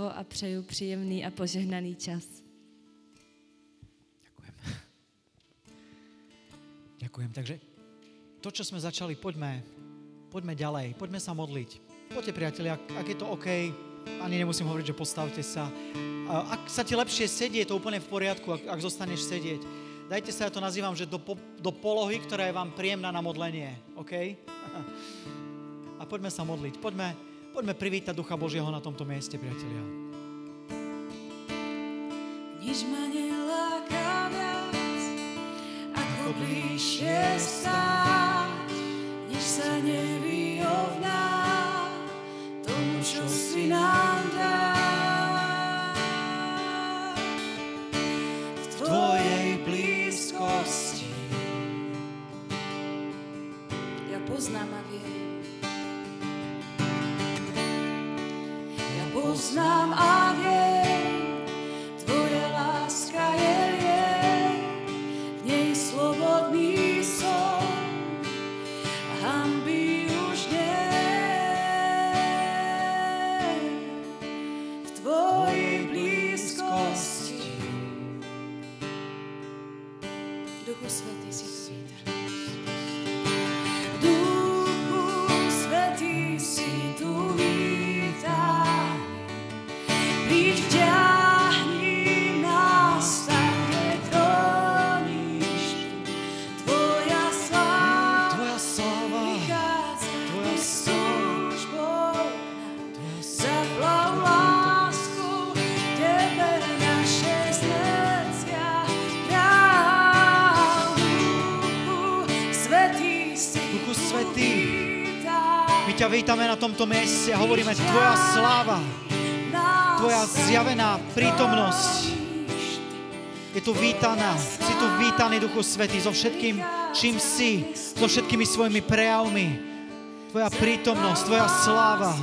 a přeju příjemný a požehnaný čas. Ďakujem. Ďakujem. Takže to, čo sme začali, poďme, poďme ďalej. Poďme sa modliť. Poďte, priatelia, ak, ak je to OK, ani nemusím hovoriť, že postavte sa. Ak sa ti lepšie sedie, to úplne v poriadku, ak, ak zostaneš sedieť. Dajte sa, ja to nazývam, že do, po, do polohy, ktorá je vám príjemná na modlenie. OK? A poďme sa modliť. Poďme, poďme privítať Ducha Božieho na tomto mieste, priatelia. Nič ma neláka viac, ako bližšie stáť, než sa nevyrovná tomu, čo si nám dá. V tvojej blízkosti ja poznám a viem. Ja poznám a Svetý, vítaný. my ťa vítame na tomto mieste a hovoríme, Tvoja sláva, Tvoja zjavená prítomnosť je tu vítaná. Si tu vítaný, Duchu Svetý, so všetkým, čím si, so všetkými svojimi prejavmi. Tvoja prítomnosť, Tvoja sláva,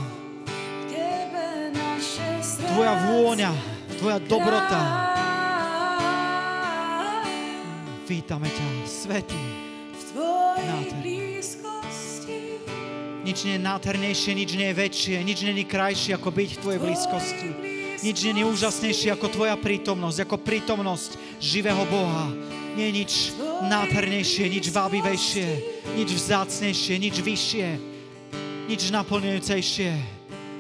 Tvoja vôňa, Tvoja dobrota. Vítame ťa, Svetý. v Tvojej blízkosti. Nič nie je nádhernejšie, nič nie je väčšie, nič nie je krajšie, ako byť v Tvojej blízkosti. Nič nie je úžasnejšie ako Tvoja prítomnosť, ako prítomnosť živého Boha. Nie je nič nádhernejšie, nič vábivejšie, nič vzácnejšie, nič vyššie, nič naplňujúcejšie,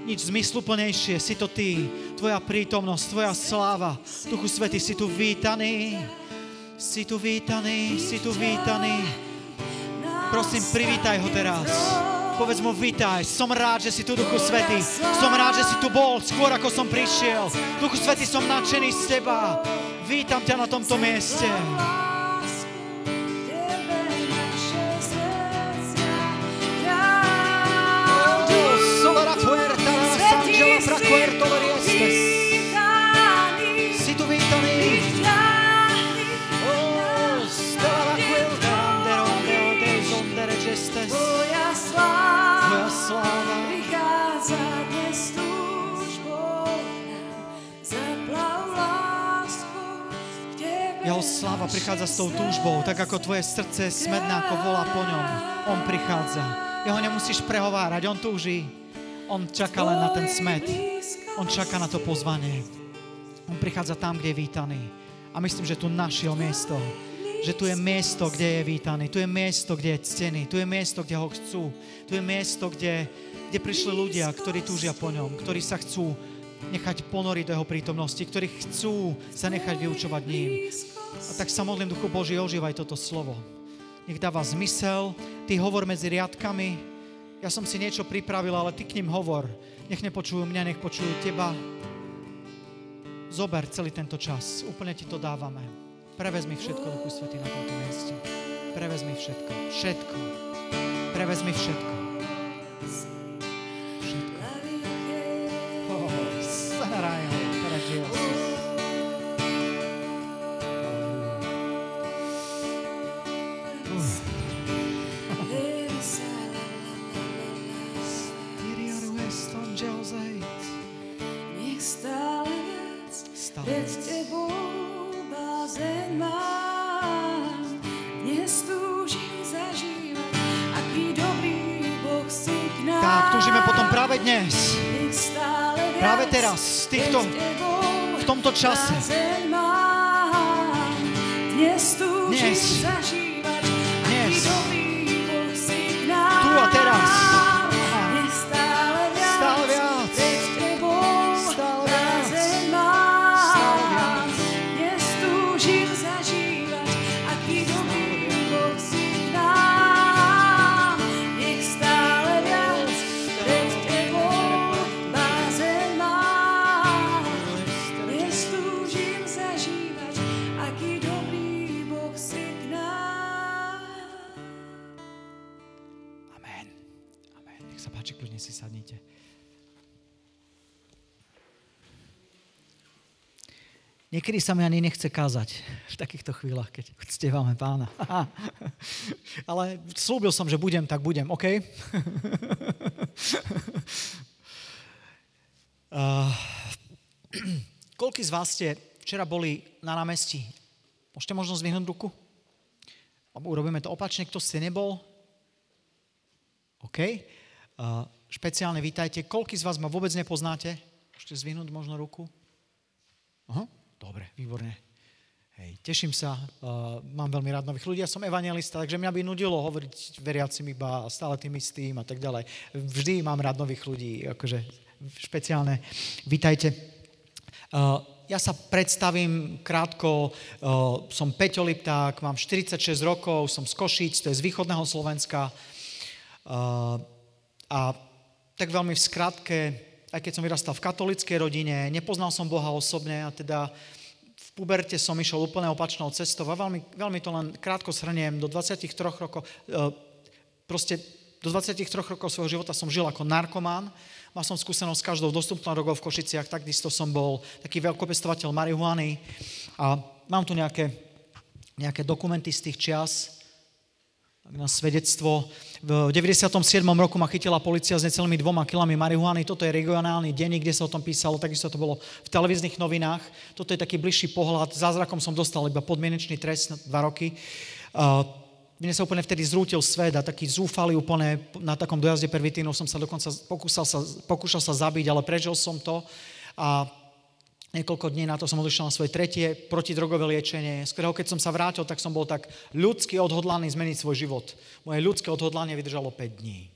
nič zmysluplnejšie. Si to Ty, Tvoja prítomnosť, Tvoja sláva. Duchu Svety, si tu vítaný. Si tu vítaný, si tu vítaný. Prosím, privítaj ho teraz. Povedz mu, vítaj, som rád, že si tu, Duchu Svety. Som rád, že si tu bol, skôr ako som prišiel. Duchu Svety, som nadšený z teba. Vítam ťa na tomto mieste. Veriestes. Si sláva prichádza s tou túžbou, tak ako tvoje srdce ako volá po ňom. On prichádza. Jeho nemusíš prehovárať, on túži. On čaká len na ten smet. On čaká na to pozvanie. On prichádza tam, kde je vítaný. A myslím, že tu našiel miesto. Že tu je miesto, kde je vítaný. Tu je miesto, kde je ctený. Tu je miesto, kde ho chcú. Tu je miesto, kde, kde prišli ľudia, ktorí túžia po ňom. Ktorí sa chcú nechať ponoriť do jeho prítomnosti. Ktorí chcú sa nechať vyučovať ním. A tak sa modlím, Duchu Boží, ožívaj toto slovo. Nech dáva zmysel. Ty hovor medzi riadkami. Ja som si niečo pripravil, ale ty k ním hovor. Nech nepočujú mňa, nech počujú teba. Zober celý tento čas. Úplne ti to dávame. Prevezmi všetko, Duchu Svetý, na tomto mieste. Prevezmi všetko. Všetko. Prevezmi všetko. Všetko. Čase. Páči, kľudne si sadnite. Niekedy sa mi ani nechce kázať v takýchto chvíľach, keď uctievame pána. Ale slúbil som, že budem, tak budem, OK? uh, koľký z vás ste včera boli na námestí? Môžete možno zvihnúť ruku? Urobíme to opačne, kto ste nebol? OK. Špeciálne vítajte. Koľký z vás ma vôbec nepoznáte? Môžete zvihnúť možno ruku? Aha, dobre, výborne. Hej, teším sa, uh, mám veľmi rád nových ľudí, ja som evangelista, takže mňa by nudilo hovoriť veriacim iba stále tým istým a tak ďalej. Vždy mám rád nových ľudí, akože špeciálne. Vítajte. Uh, ja sa predstavím krátko, uh, som Peťo Lipták, mám 46 rokov, som z Košíc, to je z východného Slovenska. Uh, a tak veľmi v skratke, aj keď som vyrastal v katolickej rodine, nepoznal som Boha osobne a teda v puberte som išiel úplne opačnou cestou a veľmi, veľmi to len krátko shrniem. Do 23 rokov, uh, proste do 23 rokov svojho života som žil ako narkomán. Mal som skúsenosť s každou dostupnou drogou v Košiciach, takisto som bol taký veľkopestovateľ marihuany a mám tu nejaké, nejaké dokumenty z tých čias, na svedectvo. V 97. roku ma chytila policia s necelými dvoma kilami marihuany. Toto je regionálny denník, kde sa o tom písalo, takisto to bolo v televíznych novinách. Toto je taký bližší pohľad. Zázrakom som dostal iba podmienečný trest na dva roky. Mne sa úplne vtedy zrútil svet a taký zúfalý úplne na takom dojazde per Vitínu som sa dokonca pokúšal sa, pokúšal sa zabiť, ale prežil som to. A Niekoľko dní na to som odišiel na svoje tretie protidrogové liečenie, z ktorého keď som sa vrátil, tak som bol tak ľudsky odhodlaný zmeniť svoj život. Moje ľudské odhodlanie vydržalo 5 dní.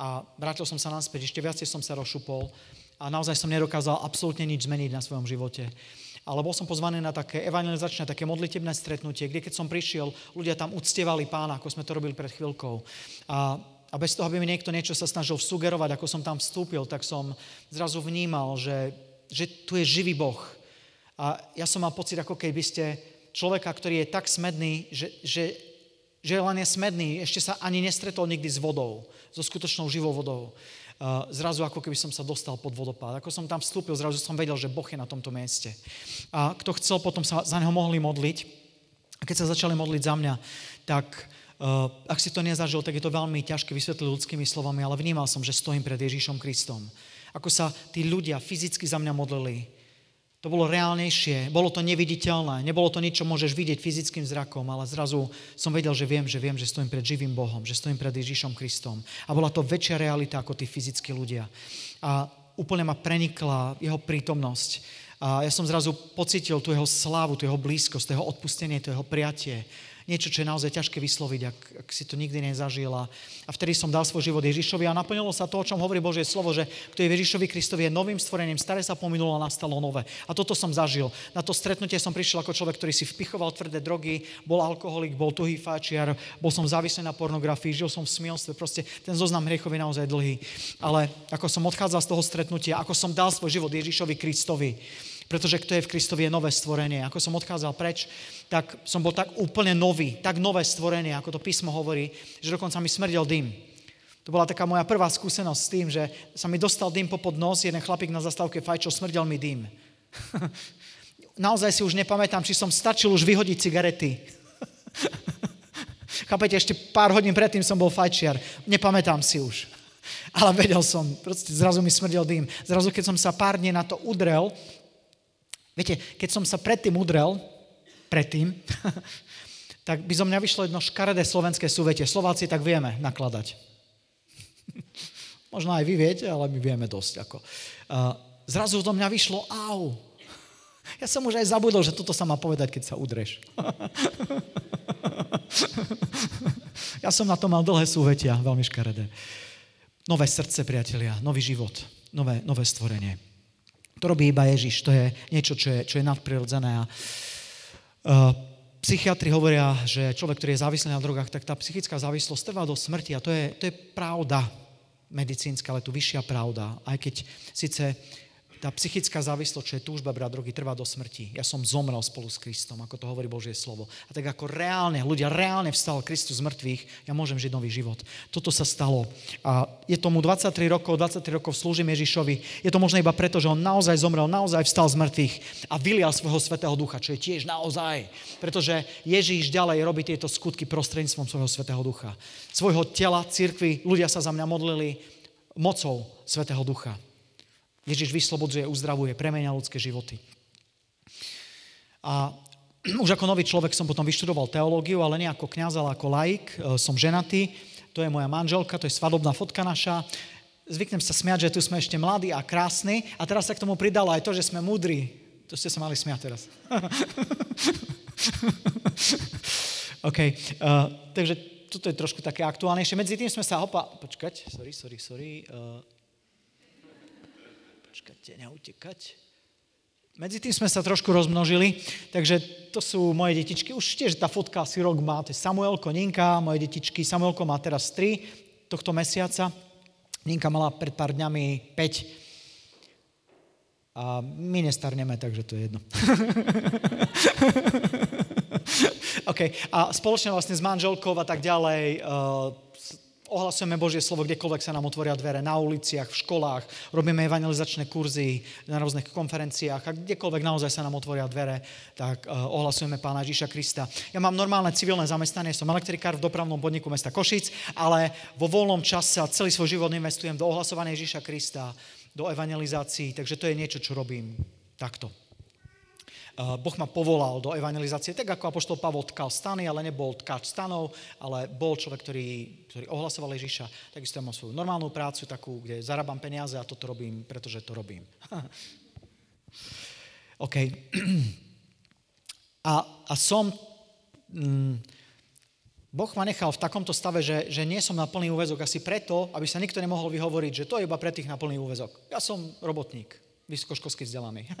A vrátil som sa naspäť, ešte viacej som sa rozšupol a naozaj som nedokázal absolútne nič zmeniť na svojom živote. Ale bol som pozvaný na také evangelizačné, také modlitebné stretnutie, kde keď som prišiel, ľudia tam uctievali pána, ako sme to robili pred chvíľkou. A a bez toho, aby mi niekto niečo sa snažil sugerovať, ako som tam vstúpil, tak som zrazu vnímal, že, že tu je živý Boh. A ja som mal pocit, ako keby ste človeka, ktorý je tak smedný, že, že, že len je smedný, ešte sa ani nestretol nikdy s vodou, so skutočnou živou vodou. Zrazu ako keby som sa dostal pod vodopád. Ako som tam vstúpil, zrazu som vedel, že Boh je na tomto mieste. A kto chcel, potom sa za neho mohli modliť. A keď sa začali modliť za mňa, tak ak si to nezažil, tak je to veľmi ťažké vysvetliť ľudskými slovami, ale vnímal som, že stojím pred Ježíšom Kristom. Ako sa tí ľudia fyzicky za mňa modlili. To bolo reálnejšie, bolo to neviditeľné, nebolo to nič, čo môžeš vidieť fyzickým zrakom, ale zrazu som vedel, že viem, že viem, že stojím pred živým Bohom, že stojím pred Ježíšom Kristom. A bola to väčšia realita ako tí fyzickí ľudia. A úplne ma prenikla jeho prítomnosť. A ja som zrazu pocitil tú jeho slávu, tú jeho blízkosť, to jeho odpustenie, to jeho priatie niečo, čo je naozaj ťažké vysloviť, ak, ak si to nikdy nezažila. A vtedy som dal svoj život Ježišovi a naplnilo sa to, o čom hovorí Božie slovo, že kto je Ježišovi Kristovi je novým stvorením, staré sa pominulo a nastalo nové. A toto som zažil. Na to stretnutie som prišiel ako človek, ktorý si vpichoval tvrdé drogy, bol alkoholik, bol tuhý fáčiar, bol som závislý na pornografii, žil som v smielstve, proste ten zoznam hriechov je naozaj dlhý. Ale ako som odchádzal z toho stretnutia, ako som dal svoj život Ježišovi Kristovi, pretože kto je v Kristovi je nové stvorenie. Ako som odchádzal preč, tak som bol tak úplne nový, tak nové stvorenie, ako to písmo hovorí, že dokonca mi smrdel dym. To bola taká moja prvá skúsenosť s tým, že sa mi dostal dym popod nos, jeden chlapík na zastávke fajčil, smrdel mi dym. Naozaj si už nepamätám, či som stačil už vyhodiť cigarety. Chápete, ešte pár hodín predtým som bol fajčiar. Nepamätám si už. Ale vedel som, proste zrazu mi smrdel dým. Zrazu, keď som sa pár dní na to udrel, Viete, keď som sa predtým udrel, predtým, tak by zo mňa vyšlo jedno škaredé slovenské súvetie. Slováci tak vieme nakladať. Možno aj vy viete, ale my vieme dosť. Ako. Zrazu do mňa vyšlo au. Ja som už aj zabudol, že toto sa má povedať, keď sa udreš. ja som na to mal dlhé súvetia, veľmi škaredé. Nové srdce, priatelia, nový život, nové, nové stvorenie. To robí iba Ježiš, to je niečo, čo je, čo je nadprirodzené. A, uh, psychiatri hovoria, že človek, ktorý je závislý na drogách, tak tá psychická závislosť trvá do smrti a to je, to je pravda medicínska, ale tu vyššia pravda. Aj keď síce tá psychická závislosť, čo je túžba brať drogy, trvá do smrti. Ja som zomrel spolu s Kristom, ako to hovorí Božie slovo. A tak ako reálne, ľudia reálne vstal Kristus z mŕtvych, ja môžem žiť nový život. Toto sa stalo. A je tomu 23 rokov, 23 rokov slúžim Ježišovi. Je to možno iba preto, že on naozaj zomrel, naozaj vstal z mŕtvych a vylial svojho svetého ducha, čo je tiež naozaj. Pretože Ježíš ďalej robí tieto skutky prostredníctvom svojho svetého ducha. Svojho tela, cirkvi, ľudia sa za mňa modlili mocou svetého ducha. Ježiš vyslobodzuje, uzdravuje, premenia ľudské životy. A už ako nový človek som potom vyštudoval teológiu, ale nie ako kniaz, ale ako laik. E, som ženatý, to je moja manželka, to je svadobná fotka naša. Zvyknem sa smiať, že tu sme ešte mladí a krásni a teraz sa k tomu pridalo aj to, že sme múdri. To ste sa mali smiať teraz. OK, uh, takže toto je trošku také aktuálnejšie. Medzi tým sme sa opa... Počkať, sorry, sorry, sorry. Uh, Počkajte, neutekať. Medzi tým sme sa trošku rozmnožili, takže to sú moje detičky. Už tiež tá fotka asi rok má, to je Samuelko, Ninka, moje detičky. Samuelko má teraz 3 tohto mesiaca. Ninka mala pred pár dňami 5. A my nestarneme, takže to je jedno. OK. A spoločne vlastne s manželkou a tak ďalej uh, ohlasujeme Božie slovo, kdekoľvek sa nám otvoria dvere, na uliciach, v školách, robíme evangelizačné kurzy na rôznych konferenciách a kdekoľvek naozaj sa nám otvoria dvere, tak uh, ohlasujeme Pána Ježíša Krista. Ja mám normálne civilné zamestnanie, som elektrikár v dopravnom podniku mesta Košic, ale vo voľnom čase a celý svoj život investujem do ohlasovania Ježíša Krista, do evangelizácií, takže to je niečo, čo robím takto. Eh, boh ma povolal do evangelizácie, tak ako apoštol Pavol tkal stany, ale nebol tkač stanov, ale bol človek, ktorý, ktorý ohlasoval Ježiša. Takisto ja mám svoju normálnu prácu, takú, kde zarábam peniaze a toto robím, pretože to robím. OK. A, a som... Mm, Boh ma nechal v takomto stave, že, že nie som na plný úvezok asi preto, aby sa nikto nemohol vyhovoriť, že to je iba pre tých na plný úvezok. Ja som robotník vysokoškolsky vzdelaný.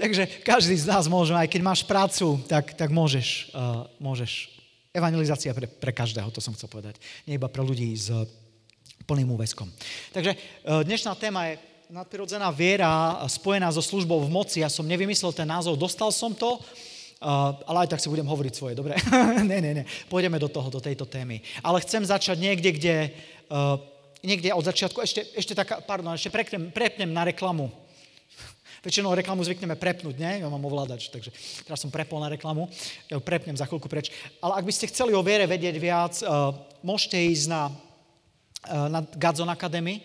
Takže každý z nás môže, aj keď máš prácu, tak, tak môžeš, uh, môžeš. Evangelizácia pre, pre každého, to som chcel povedať. Nie iba pre ľudí s plným úväzkom. Takže uh, dnešná téma je nadprirodzená viera spojená so službou v moci. Ja som nevymyslel ten názov, dostal som to, Uh, ale aj tak si budem hovoriť svoje, dobre? ne, ne, ne. Pôjdeme do toho, do tejto témy. Ale chcem začať niekde, kde uh, niekde od začiatku, ešte, ešte taká, pardon, ešte prepnem, prepnem na reklamu. Väčšinou reklamu zvykneme prepnúť, nie? Ja mám ovládač, takže teraz som prepol na reklamu. Ja prepnem za chvíľku preč. Ale ak by ste chceli o viere vedieť viac, uh, môžete ísť na, uh, na Gadzon Academy,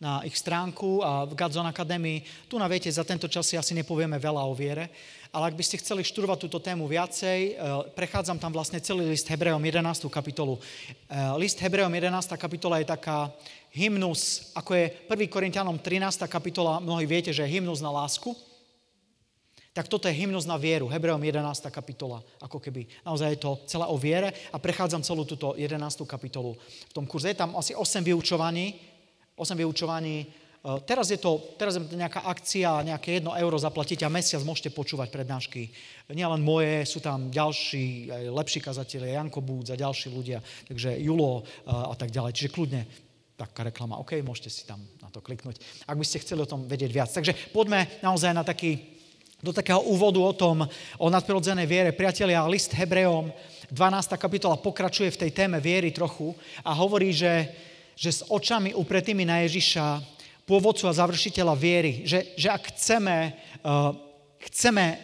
na ich stránku a v Gadzon Academy. Tu na viete, za tento čas si asi nepovieme veľa o viere, ale ak by ste chceli študovať túto tému viacej, eh, prechádzam tam vlastne celý list Hebrejom 11. kapitolu. Eh, list Hebrejom 11. kapitola je taká hymnus, ako je 1. Korintianom 13. kapitola, mnohí viete, že je hymnus na lásku, tak toto je hymnus na vieru, Hebrejom 11. kapitola, ako keby. Naozaj je to celé o viere a prechádzam celú túto 11. kapitolu v tom kurze. Je tam asi 8 vyučovaní, 8 vyučovaní Eh, teraz je to, teraz je to nejaká akcia, nejaké jedno euro zaplatíte a mesiac môžete počúvať prednášky. Nielen moje, sú tam ďalší, aj lepší kazatelia, Janko Búdz a ďalší ľudia, takže Julo eh, a tak ďalej. Čiže kľudne taká reklama, OK, môžete si tam na to kliknúť, ak by ste chceli o tom vedieť viac. Takže poďme naozaj na taký, do takého úvodu o tom, o nadprirodzenej viere. Priatelia, list Hebrejom, 12. kapitola pokračuje v tej téme viery trochu a hovorí, že, že s očami upretými na Ježiša pôvodcu a završiteľa viery, že, že ak chceme, uh, chceme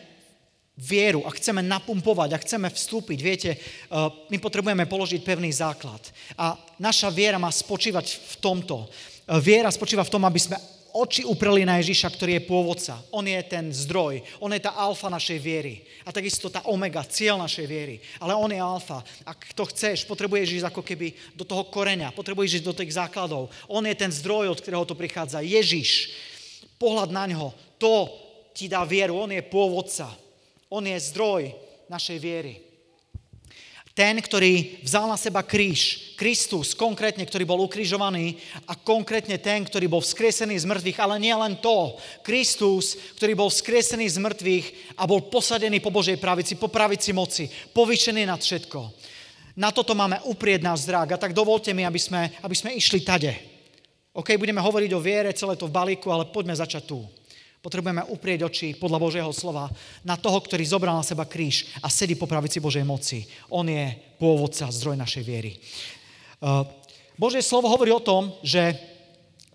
vieru a chceme napumpovať a chceme vstúpiť, viete, uh, my potrebujeme položiť pevný základ. A naša viera má spočívať v tomto. Uh, viera spočíva v tom, aby sme oči upreli na Ježiša, ktorý je pôvodca. On je ten zdroj, on je tá alfa našej viery. A takisto tá omega, cieľ našej viery. Ale on je alfa. Ak to chceš, potrebuješ ísť ako keby do toho koreňa, potrebuješ ísť do tých základov. On je ten zdroj, od ktorého to prichádza. Ježiš, pohľad na ňo, to ti dá vieru. On je pôvodca. On je zdroj našej viery. Ten, ktorý vzal na seba kríž, Kristus konkrétne, ktorý bol ukrižovaný a konkrétne ten, ktorý bol vzkriesený z mŕtvych, ale nie len to. Kristus, ktorý bol vzkriesený z mŕtvych a bol posadený po Božej pravici, po pravici moci, povyšený nad všetko. Na toto máme uprieť náš zrák a tak dovolte mi, aby sme, aby sme išli tade. OK, budeme hovoriť o viere, celé to v balíku, ale poďme začať tu. Potrebujeme uprieť oči podľa Božieho slova na toho, ktorý zobral na seba kríž a sedí po pravici Božej moci. On je pôvodca, zdroj našej viery. Uh, Božie slovo hovorí o tom, že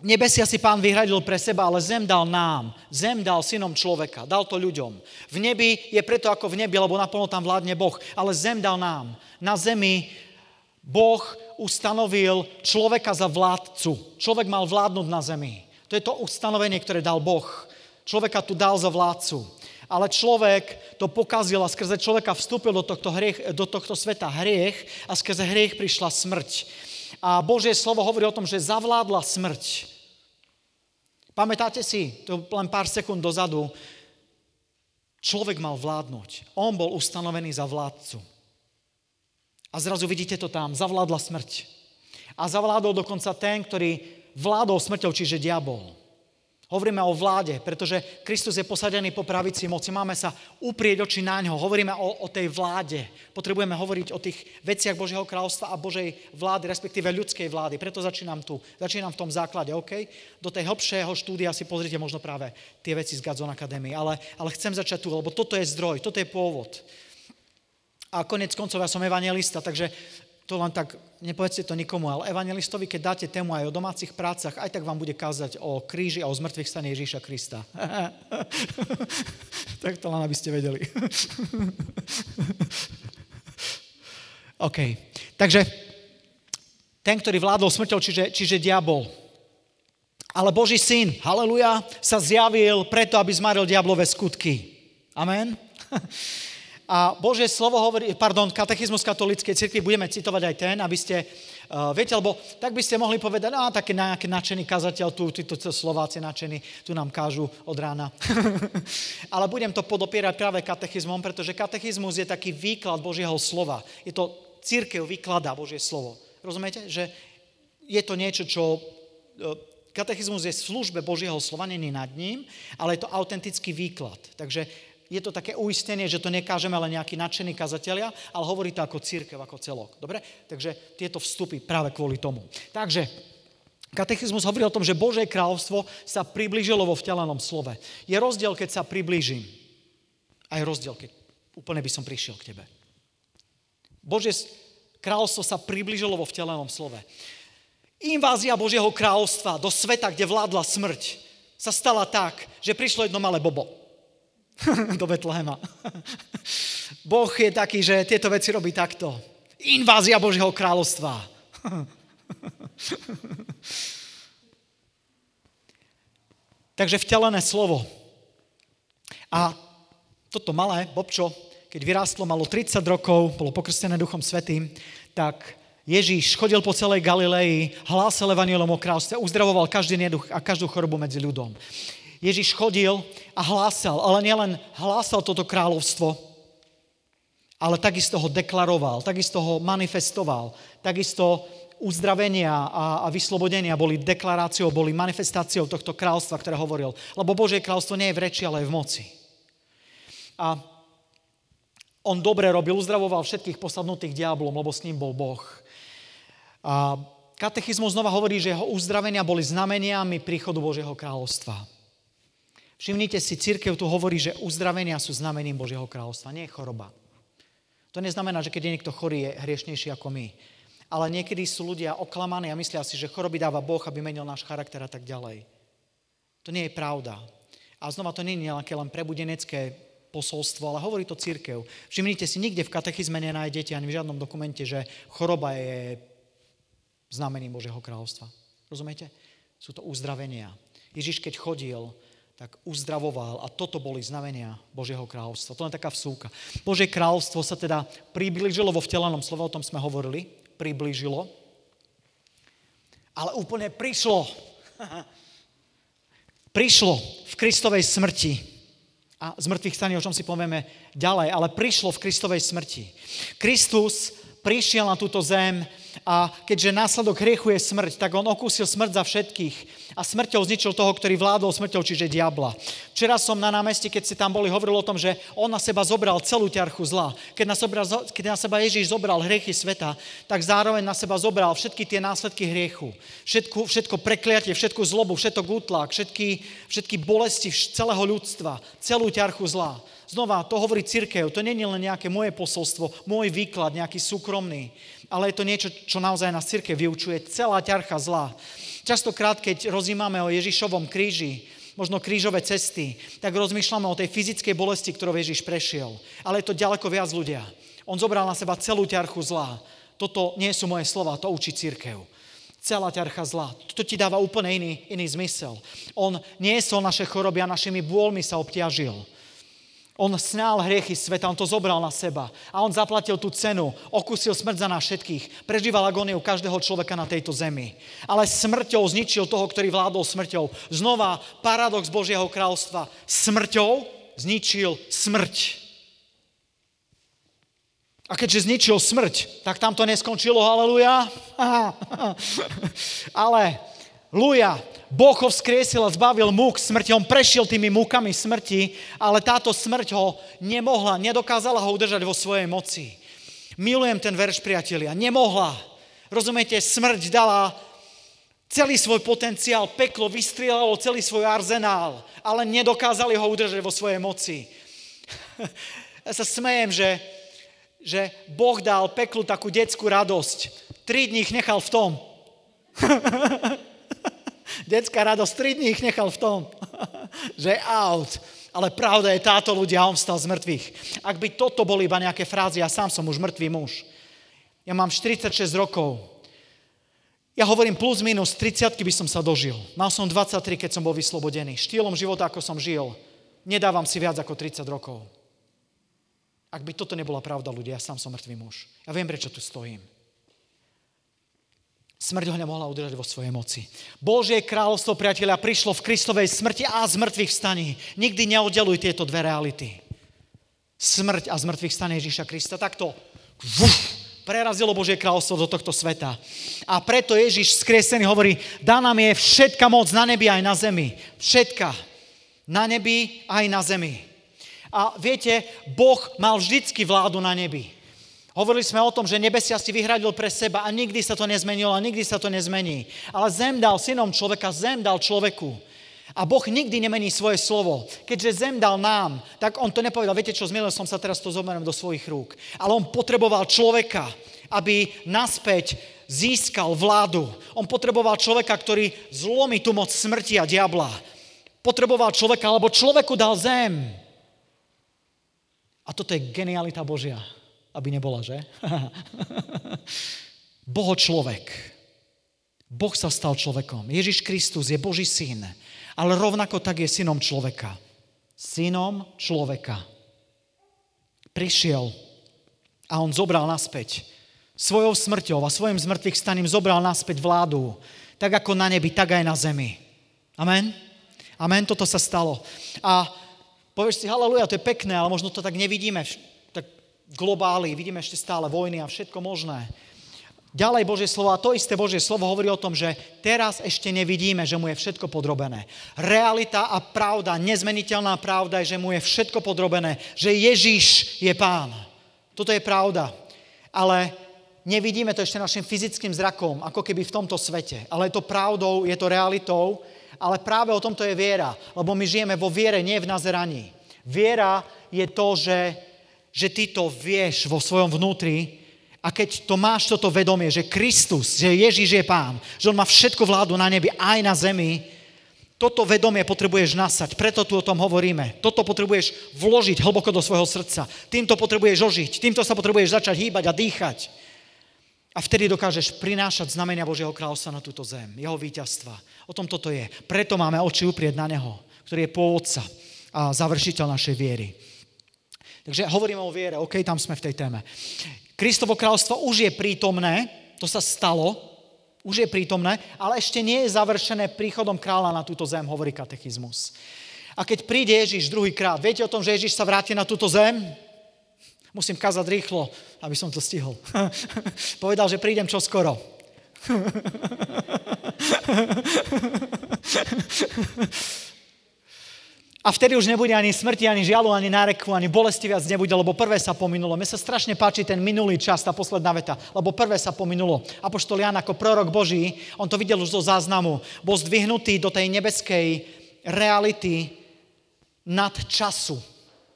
nebesia si pán vyhradil pre seba, ale zem dal nám. Zem dal synom človeka, dal to ľuďom. V nebi je preto ako v nebi, lebo naplno tam vládne Boh, ale zem dal nám. Na zemi Boh ustanovil človeka za vládcu. Človek mal vládnuť na zemi. To je to ustanovenie, ktoré dal Boh. Človeka tu dal za vládcu. Ale človek to pokazil a skrze človeka vstúpil do tohto, hriech, do tohto sveta hriech a skrze hriech prišla smrť. A Božie slovo hovorí o tom, že zavládla smrť. Pamätáte si, to len pár sekúnd dozadu, človek mal vládnuť. On bol ustanovený za vládcu. A zrazu vidíte to tam, zavládla smrť. A zavládol dokonca ten, ktorý vládol smrťou, čiže diabol. Hovoríme o vláde, pretože Kristus je posadený po pravici moci. Máme sa uprieť oči na ňo. Hovoríme o, o tej vláde. Potrebujeme hovoriť o tých veciach Božieho kráľovstva a Božej vlády, respektíve ľudskej vlády. Preto začínam tu. Začínam v tom základe, OK? Do tej hlbšieho štúdia si pozrite možno práve tie veci z Gadzon Academy. Ale, ale chcem začať tu, lebo toto je zdroj, toto je pôvod. A konec koncov ja som evangelista, takže to len tak, nepovedzte to nikomu, ale evangelistovi, keď dáte tému aj o domácich prácach, aj tak vám bude kázať o kríži a o zmrtvých stane Ježíša Krista. tak to len, aby ste vedeli. OK. Takže ten, ktorý vládol smrťou, čiže, čiže diabol. Ale Boží syn, haleluja, sa zjavil preto, aby zmaril diablové skutky. Amen. A Božie slovo hovorí, pardon, katechizmus katolíckej cirkvi, budeme citovať aj ten, aby ste, uh, viete, lebo tak by ste mohli povedať, a taký nejaký nadšený kazateľ, tu, títo Slováci nadšení, tu nám kážu od rána. Ale budem to podopierať práve katechizmom, pretože katechizmus je taký výklad Božieho slova. Je to církev vykladá Božie slovo. Rozumiete? Že je to niečo, čo katechizmus je službe Božieho slova, není nad ním, ale je to autentický výklad. Takže je to také uistenie, že to nekážeme len nejakí nadšení kazatelia, ale hovorí to ako církev, ako celok. Dobre? Takže tieto vstupy práve kvôli tomu. Takže katechizmus hovorí o tom, že Božie kráľovstvo sa priblížilo vo vtelenom slove. Je rozdiel, keď sa priblížim. A je rozdiel, keď úplne by som prišiel k tebe. Božie kráľovstvo sa priblížilo vo vtelenom slove. Invázia Božieho kráľovstva do sveta, kde vládla smrť, sa stala tak, že prišlo jedno malé bobo. do Betlehema. boh je taký, že tieto veci robí takto. Invázia Božieho kráľovstva. Takže vtelené slovo. A toto malé Bobčo, keď vyrástlo, malo 30 rokov, bolo pokrstené Duchom Svetým, tak Ježíš chodil po celej Galilei, hlásal evanielom o kráľstve, uzdravoval každý neduch a každú chorobu medzi ľudom. Ježiš chodil a hlásal, ale nielen hlásal toto kráľovstvo, ale takisto ho deklaroval, takisto ho manifestoval, takisto uzdravenia a, a vyslobodenia boli deklaráciou, boli manifestáciou tohto kráľstva, ktoré hovoril. Lebo Božie kráľstvo nie je v reči, ale je v moci. A on dobre robil, uzdravoval všetkých posadnutých diablom, lebo s ním bol Boh. A katechizmus znova hovorí, že jeho uzdravenia boli znameniami príchodu Božieho kráľovstva. Všimnite si, církev tu hovorí, že uzdravenia sú znamením Božieho kráľovstva, nie choroba. To neznamená, že keď je niekto chorý, je hriešnejší ako my. Ale niekedy sú ľudia oklamaní a myslia si, že choroby dáva Boh, aby menil náš charakter a tak ďalej. To nie je pravda. A znova to nie je nejaké len prebudenecké posolstvo, ale hovorí to církev. Všimnite si, nikde v katechizme nenájdete ani v žiadnom dokumente, že choroba je znamením Božieho kráľovstva. Rozumiete? Sú to uzdravenia. Ježiš, keď chodil, tak uzdravoval a toto boli znamenia Božieho kráľovstva. To je taká vsúka. Božie kráľovstvo sa teda priblížilo vo vtelanom slove, o tom sme hovorili, priblížilo, ale úplne prišlo. prišlo v Kristovej smrti a z mŕtvych staní, o čom si povieme ďalej, ale prišlo v Kristovej smrti. Kristus prišiel na túto zem a keďže následok hriechu je smrť, tak on okúsil smrť za všetkých a smrťou zničil toho, ktorý vládol smrťou, čiže diabla. Včera som na námestí, keď si tam boli, hovoril o tom, že on na seba zobral celú ťarchu zla. Keď na, seba, keď na seba Ježíš zobral hriechy sveta, tak zároveň na seba zobral všetky tie následky hriechu. Všetko, všetko prekliatie, všetku zlobu, všetko útlak, všetky, všetky bolesti celého ľudstva, celú ťarchu zla. Znova, to hovorí církev, to nie je len nejaké moje posolstvo, môj výklad, nejaký súkromný, ale je to niečo, čo naozaj nás církev vyučuje, celá ťarcha zla. Častokrát, keď rozímame o Ježišovom kríži, možno krížové cesty, tak rozmýšľame o tej fyzickej bolesti, ktorou Ježiš prešiel. Ale je to ďaleko viac ľudia. On zobral na seba celú ťarchu zla. Toto nie sú moje slova, to učí církev celá ťarcha zla. To ti dáva úplne iný, iný zmysel. On niesol naše choroby a našimi bôľmi sa obťažil. On snál hriechy sveta, on to zobral na seba a on zaplatil tú cenu, okusil smrť za nás všetkých, prežíval agóniu každého človeka na tejto zemi. Ale smrťou zničil toho, ktorý vládol smrťou. Znova paradox Božieho kráľstva. Smrťou zničil smrť. A keďže zničil smrť, tak tam to neskončilo, haleluja. Ale Luja, Boh ho vzkriesil a zbavil múk smrti. On prešiel tými múkami smrti, ale táto smrť ho nemohla, nedokázala ho udržať vo svojej moci. Milujem ten verš, priatelia. Nemohla. Rozumiete, smrť dala celý svoj potenciál, peklo vystrielalo celý svoj arzenál, ale nedokázali ho udržať vo svojej moci. Ja sa smejem, že, že Boh dal peklu takú detskú radosť. Tri dní ich nechal v tom. Detská radosť, tri dní ich nechal v tom, že out. Ale pravda je táto ľudia, on vstal z mŕtvych. Ak by toto boli iba nejaké frázy, ja sám som už mŕtvý muž. Ja mám 46 rokov. Ja hovorím plus minus, 30 by som sa dožil. Mal som 23, keď som bol vyslobodený. Štýlom života, ako som žil, nedávam si viac ako 30 rokov. Ak by toto nebola pravda, ľudia, ja sám som mŕtvý muž. Ja viem, prečo tu stojím. Smrť ho nemohla udržať vo svojej moci. Božie kráľovstvo, priateľa, prišlo v Kristovej smrti a z mŕtvych vstaní. Nikdy neoddeluj tieto dve reality. Smrť a z mŕtvych stane Ježíša Krista. Takto vuf, prerazilo Božie kráľovstvo do tohto sveta. A preto Ježíš skresený hovorí, dá nám je všetka moc na nebi aj na zemi. Všetka. Na nebi aj na zemi. A viete, Boh mal vždycky vládu na nebi. Hovorili sme o tom, že nebesia si vyhradil pre seba a nikdy sa to nezmenilo a nikdy sa to nezmení. Ale zem dal synom človeka, zem dal človeku. A Boh nikdy nemení svoje slovo. Keďže zem dal nám, tak on to nepovedal, viete čo, zmielil som sa, teraz to zoberiem do svojich rúk. Ale on potreboval človeka, aby naspäť získal vládu. On potreboval človeka, ktorý zlomí tú moc smrti a diabla. Potreboval človeka, lebo človeku dal zem. A toto je genialita Božia aby nebola, že? Boho človek. Boh sa stal človekom. Ježiš Kristus je Boží syn, ale rovnako tak je synom človeka. Synom človeka. Prišiel a on zobral naspäť. Svojou smrťou a svojim zmrtvých staním zobral naspäť vládu. Tak ako na nebi, tak aj na zemi. Amen? Amen, toto sa stalo. A povieš si, haleluja, to je pekné, ale možno to tak nevidíme globály, vidíme ešte stále vojny a všetko možné. Ďalej Božie slovo, a to isté Božie slovo hovorí o tom, že teraz ešte nevidíme, že mu je všetko podrobené. Realita a pravda, nezmeniteľná pravda je, že mu je všetko podrobené, že Ježíš je pán. Toto je pravda. Ale nevidíme to ešte našim fyzickým zrakom, ako keby v tomto svete. Ale je to pravdou, je to realitou, ale práve o tomto je viera, lebo my žijeme vo viere, nie v nazeraní. Viera je to, že že ty to vieš vo svojom vnútri a keď to máš toto vedomie, že Kristus, že Ježíš je Pán, že On má všetko vládu na nebi aj na zemi, toto vedomie potrebuješ nasať, preto tu o tom hovoríme. Toto potrebuješ vložiť hlboko do svojho srdca. Týmto potrebuješ ožiť, týmto sa potrebuješ začať hýbať a dýchať. A vtedy dokážeš prinášať znamenia Božieho kráľovstva na túto zem, jeho víťazstva. O tom toto je. Preto máme oči uprieť na Neho, ktorý je pôvodca a završiteľ našej viery. Takže hovoríme o viere, OK, tam sme v tej téme. Kristovo kráľovstvo už je prítomné, to sa stalo, už je prítomné, ale ešte nie je završené príchodom kráľa na túto zem, hovorí katechizmus. A keď príde Ježiš druhýkrát, viete o tom, že Ježiš sa vráti na túto zem? Musím kázať rýchlo, aby som to stihol. Povedal, že prídem čo skoro. A vtedy už nebude ani smrti, ani žialu, ani náreku, ani bolesti viac nebude, lebo prvé sa pominulo. Mne sa strašne páči ten minulý čas, tá posledná veta, lebo prvé sa pominulo. Apoštol Jan ako prorok Boží, on to videl už zo záznamu, bol zdvihnutý do tej nebeskej reality nad času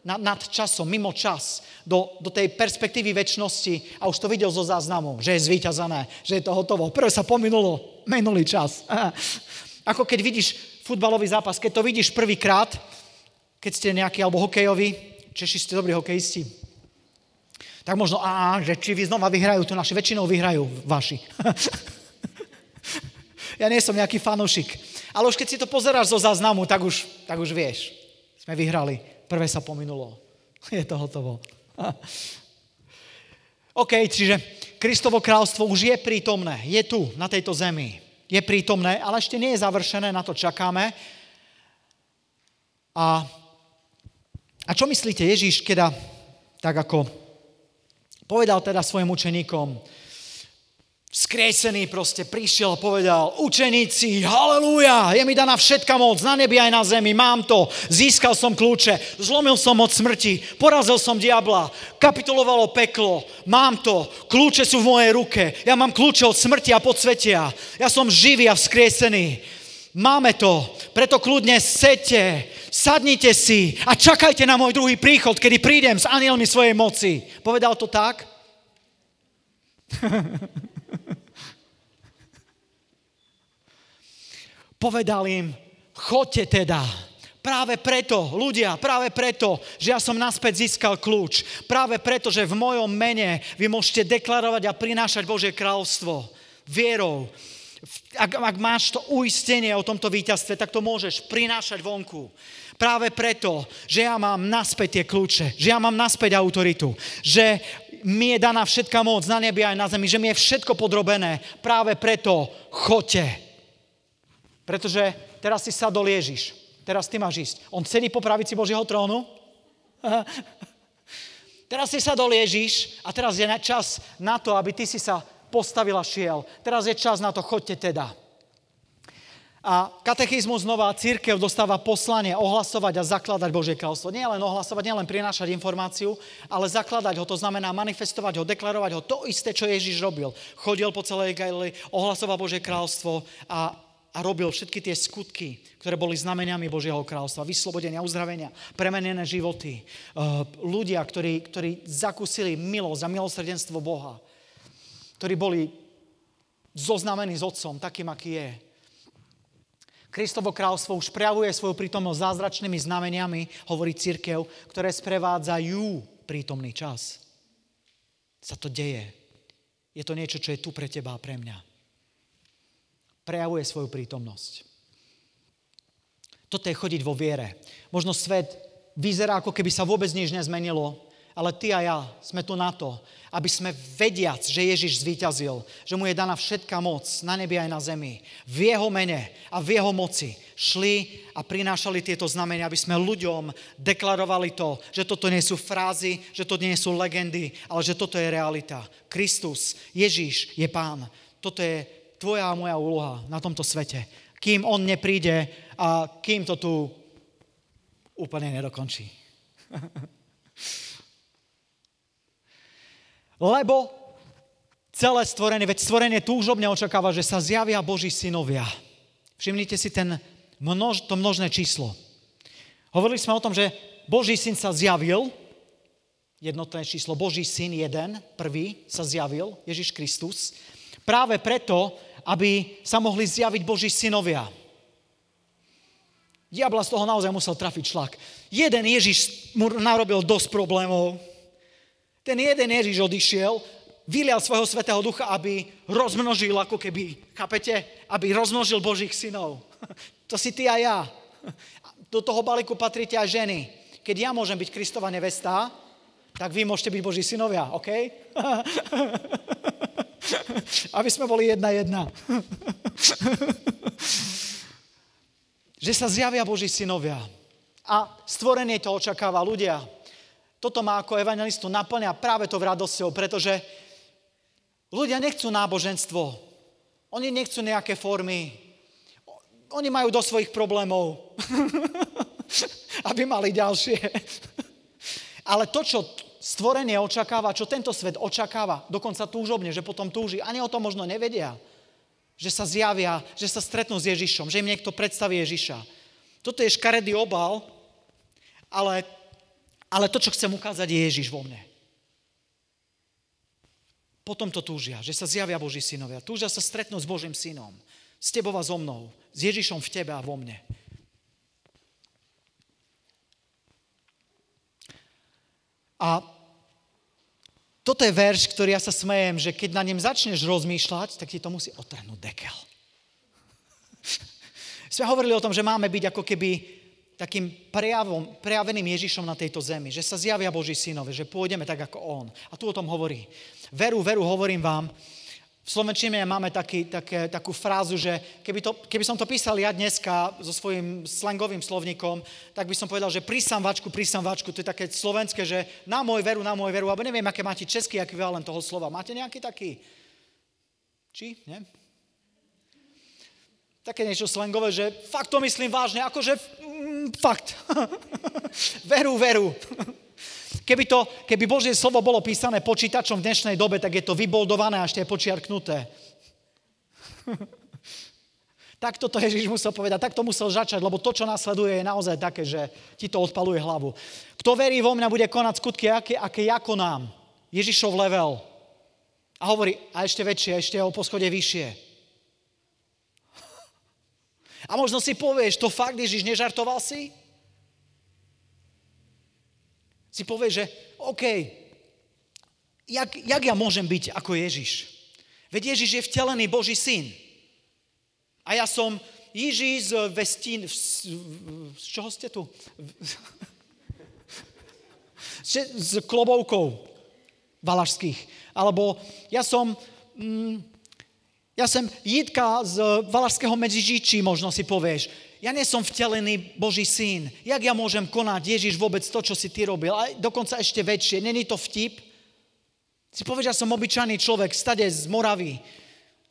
nad, nad časom, mimo čas, do, do tej perspektívy väčšnosti a už to videl zo záznamu, že je zvíťazané, že je to hotovo. Prvé sa pominulo, minulý čas. Ako keď vidíš futbalový zápas, keď to vidíš prvýkrát, keď ste nejaký, alebo hokejový, Češi ste dobrí hokejisti, tak možno, a, že či vy znova vyhrajú, tu naši väčšinou vyhrajú vaši. ja nie som nejaký fanúšik. Ale už keď si to pozeráš zo záznamu, tak už, tak už vieš. Sme vyhrali prvé sa pominulo. Je to hotovo. OK, čiže Kristovo kráľstvo už je prítomné, je tu, na tejto zemi. Je prítomné, ale ešte nie je završené, na to čakáme. A, a čo myslíte, Ježíš, keď tak ako povedal teda svojim učeníkom, Skriesený proste prišiel a povedal, učeníci, halleluja, je mi daná všetka moc, na nebi aj na zemi, mám to, získal som kľúče, zlomil som od smrti, porazil som diabla, kapitulovalo peklo, mám to, kľúče sú v mojej ruke, ja mám kľúče od smrti a podsvetia, ja som živý a vzkriesený. Máme to, preto kľudne sete, sadnite si a čakajte na môj druhý príchod, kedy prídem s anielmi svojej moci. Povedal to tak? Povedal im, chodte teda. Práve preto, ľudia, práve preto, že ja som naspäť získal kľúč. Práve preto, že v mojom mene vy môžete deklarovať a prinášať Božie kráľovstvo vierou. Ak, ak máš to uistenie o tomto víťazstve, tak to môžeš prinášať vonku. Práve preto, že ja mám naspäť tie kľúče, že ja mám naspäť autoritu, že mi je daná všetka moc na nebi aj na zemi, že mi je všetko podrobené. Práve preto chodte. Pretože teraz si sadol Ježiš. Teraz ty máš ísť. On sedí po pravici Božieho trónu. teraz si sadol Ježiš a teraz je čas na to, aby ty si sa postavila šiel. Teraz je čas na to, chodte teda. A katechizmus nová církev dostáva poslanie ohlasovať a zakladať Božie kráľstvo. Nie len ohlasovať, nie len prinášať informáciu, ale zakladať ho, to znamená manifestovať ho, deklarovať ho. To isté, čo Ježiš robil. Chodil po celej Galilei, ohlasoval Božie kráľstvo a a robil všetky tie skutky, ktoré boli znameniami Božieho kráľstva, vyslobodenia, uzdravenia, premenené životy, eh, ľudia, ktorí, ktorí zakúsili milosť a milosrdenstvo Boha, ktorí boli zoznamení s Otcom, takým, aký je. Kristovo kráľstvo už prejavuje svoju prítomnosť zázračnými znameniami, hovorí církev, ktoré sprevádzajú prítomný čas. Sa to deje. Je to niečo, čo je tu pre teba a pre mňa prejavuje svoju prítomnosť. Toto je chodiť vo viere. Možno svet vyzerá, ako keby sa vôbec nič nezmenilo, ale ty a ja sme tu na to, aby sme vediac, že Ježiš zvíťazil, že mu je daná všetká moc na nebi aj na zemi, v jeho mene a v jeho moci šli a prinášali tieto znamenia, aby sme ľuďom deklarovali to, že toto nie sú frázy, že to nie sú legendy, ale že toto je realita. Kristus, Ježiš je Pán. Toto je tvoja a moja úloha na tomto svete. Kým on nepríde a kým to tu úplne nedokončí. Lebo celé stvorenie, veď stvorenie túžobne očakáva, že sa zjavia Boží synovia. Všimnite si ten množ, to množné číslo. Hovorili sme o tom, že Boží syn sa zjavil, jednotné číslo, Boží syn jeden, prvý sa zjavil, Ježiš Kristus, práve preto, aby sa mohli zjaviť Boží synovia. Diabla z toho naozaj musel trafiť šlak. Jeden Ježiš mu narobil dosť problémov. Ten jeden Ježiš odišiel, vylial svojho svetého ducha, aby rozmnožil, ako keby, chápete? Aby rozmnožil Božích synov. To si ty a ja. Do toho balíku patríte aj ženy. Keď ja môžem byť Kristova nevesta, tak vy môžete byť Boží synovia, OK? Aby sme boli jedna jedna. Že sa zjavia Boží synovia. A stvorenie to očakáva ľudia. Toto má ako evangelistu naplňa práve to radosťou, pretože ľudia nechcú náboženstvo. Oni nechcú nejaké formy. Oni majú do svojich problémov, aby mali ďalšie. Ale to, čo stvorenie očakáva, čo tento svet očakáva, dokonca túžobne, že potom túži, ani o tom možno nevedia, že sa zjavia, že sa stretnú s Ježišom, že im niekto predstaví Ježiša. Toto je škaredý obal, ale, ale to, čo chcem ukázať, je Ježiš vo mne. Potom to túžia, že sa zjavia Boží synovia. Túžia sa stretnúť s Božím synom. S tebou a so mnou. S Ježišom v tebe a vo mne. A toto je verš, ktorý ja sa smejem, že keď na ňom začneš rozmýšľať, tak ti to musí otrhnúť dekel. Sme hovorili o tom, že máme byť ako keby takým prejavom, prejaveným Ježišom na tejto zemi, že sa zjavia Boží synové, že pôjdeme tak ako On. A tu o tom hovorí. Veru, veru, hovorím vám, v Slovenčine máme taký, také, takú frázu, že keby, to, keby som to písal ja dneska so svojím slangovým slovníkom, tak by som povedal, že prísam vačku, prísam vačku, to je také slovenské, že na môj veru, na môj veru, alebo neviem, aké máte český ekvivalent toho slova. Máte nejaký taký? Či? Nie? Také niečo slangové, že fakt to myslím vážne, akože mm, fakt. veru, veru. Keby, to, keby Božie slovo bolo písané počítačom v dnešnej dobe, tak je to vyboldované a ešte je počiarknuté. tak toto Ježiš musel povedať, tak to musel začať, lebo to, čo nasleduje, je naozaj také, že ti to odpaluje hlavu. Kto verí vo mňa, bude konať skutky, aké, aké ja konám. Ježišov level. A hovorí, a ešte väčšie, ešte o poschode vyššie. A možno si povieš, to fakt Ježiš nežartoval si? si povie, že OK, jak, jak ja môžem byť ako Ježiš? Veď Ježiš je vtelený Boží syn. A ja som Ježiš Vestín... Z čoho ste tu? Z klobovkov valašských. Alebo ja som... Mm, ja som Jitka z Valašského Medzižíči, možno si povieš ja nie som vtelený Boží syn. Jak ja môžem konať Ježiš vôbec to, čo si ty robil? A dokonca ešte väčšie. Není to vtip? Si povieš, ja som obyčajný človek, stade z Moravy.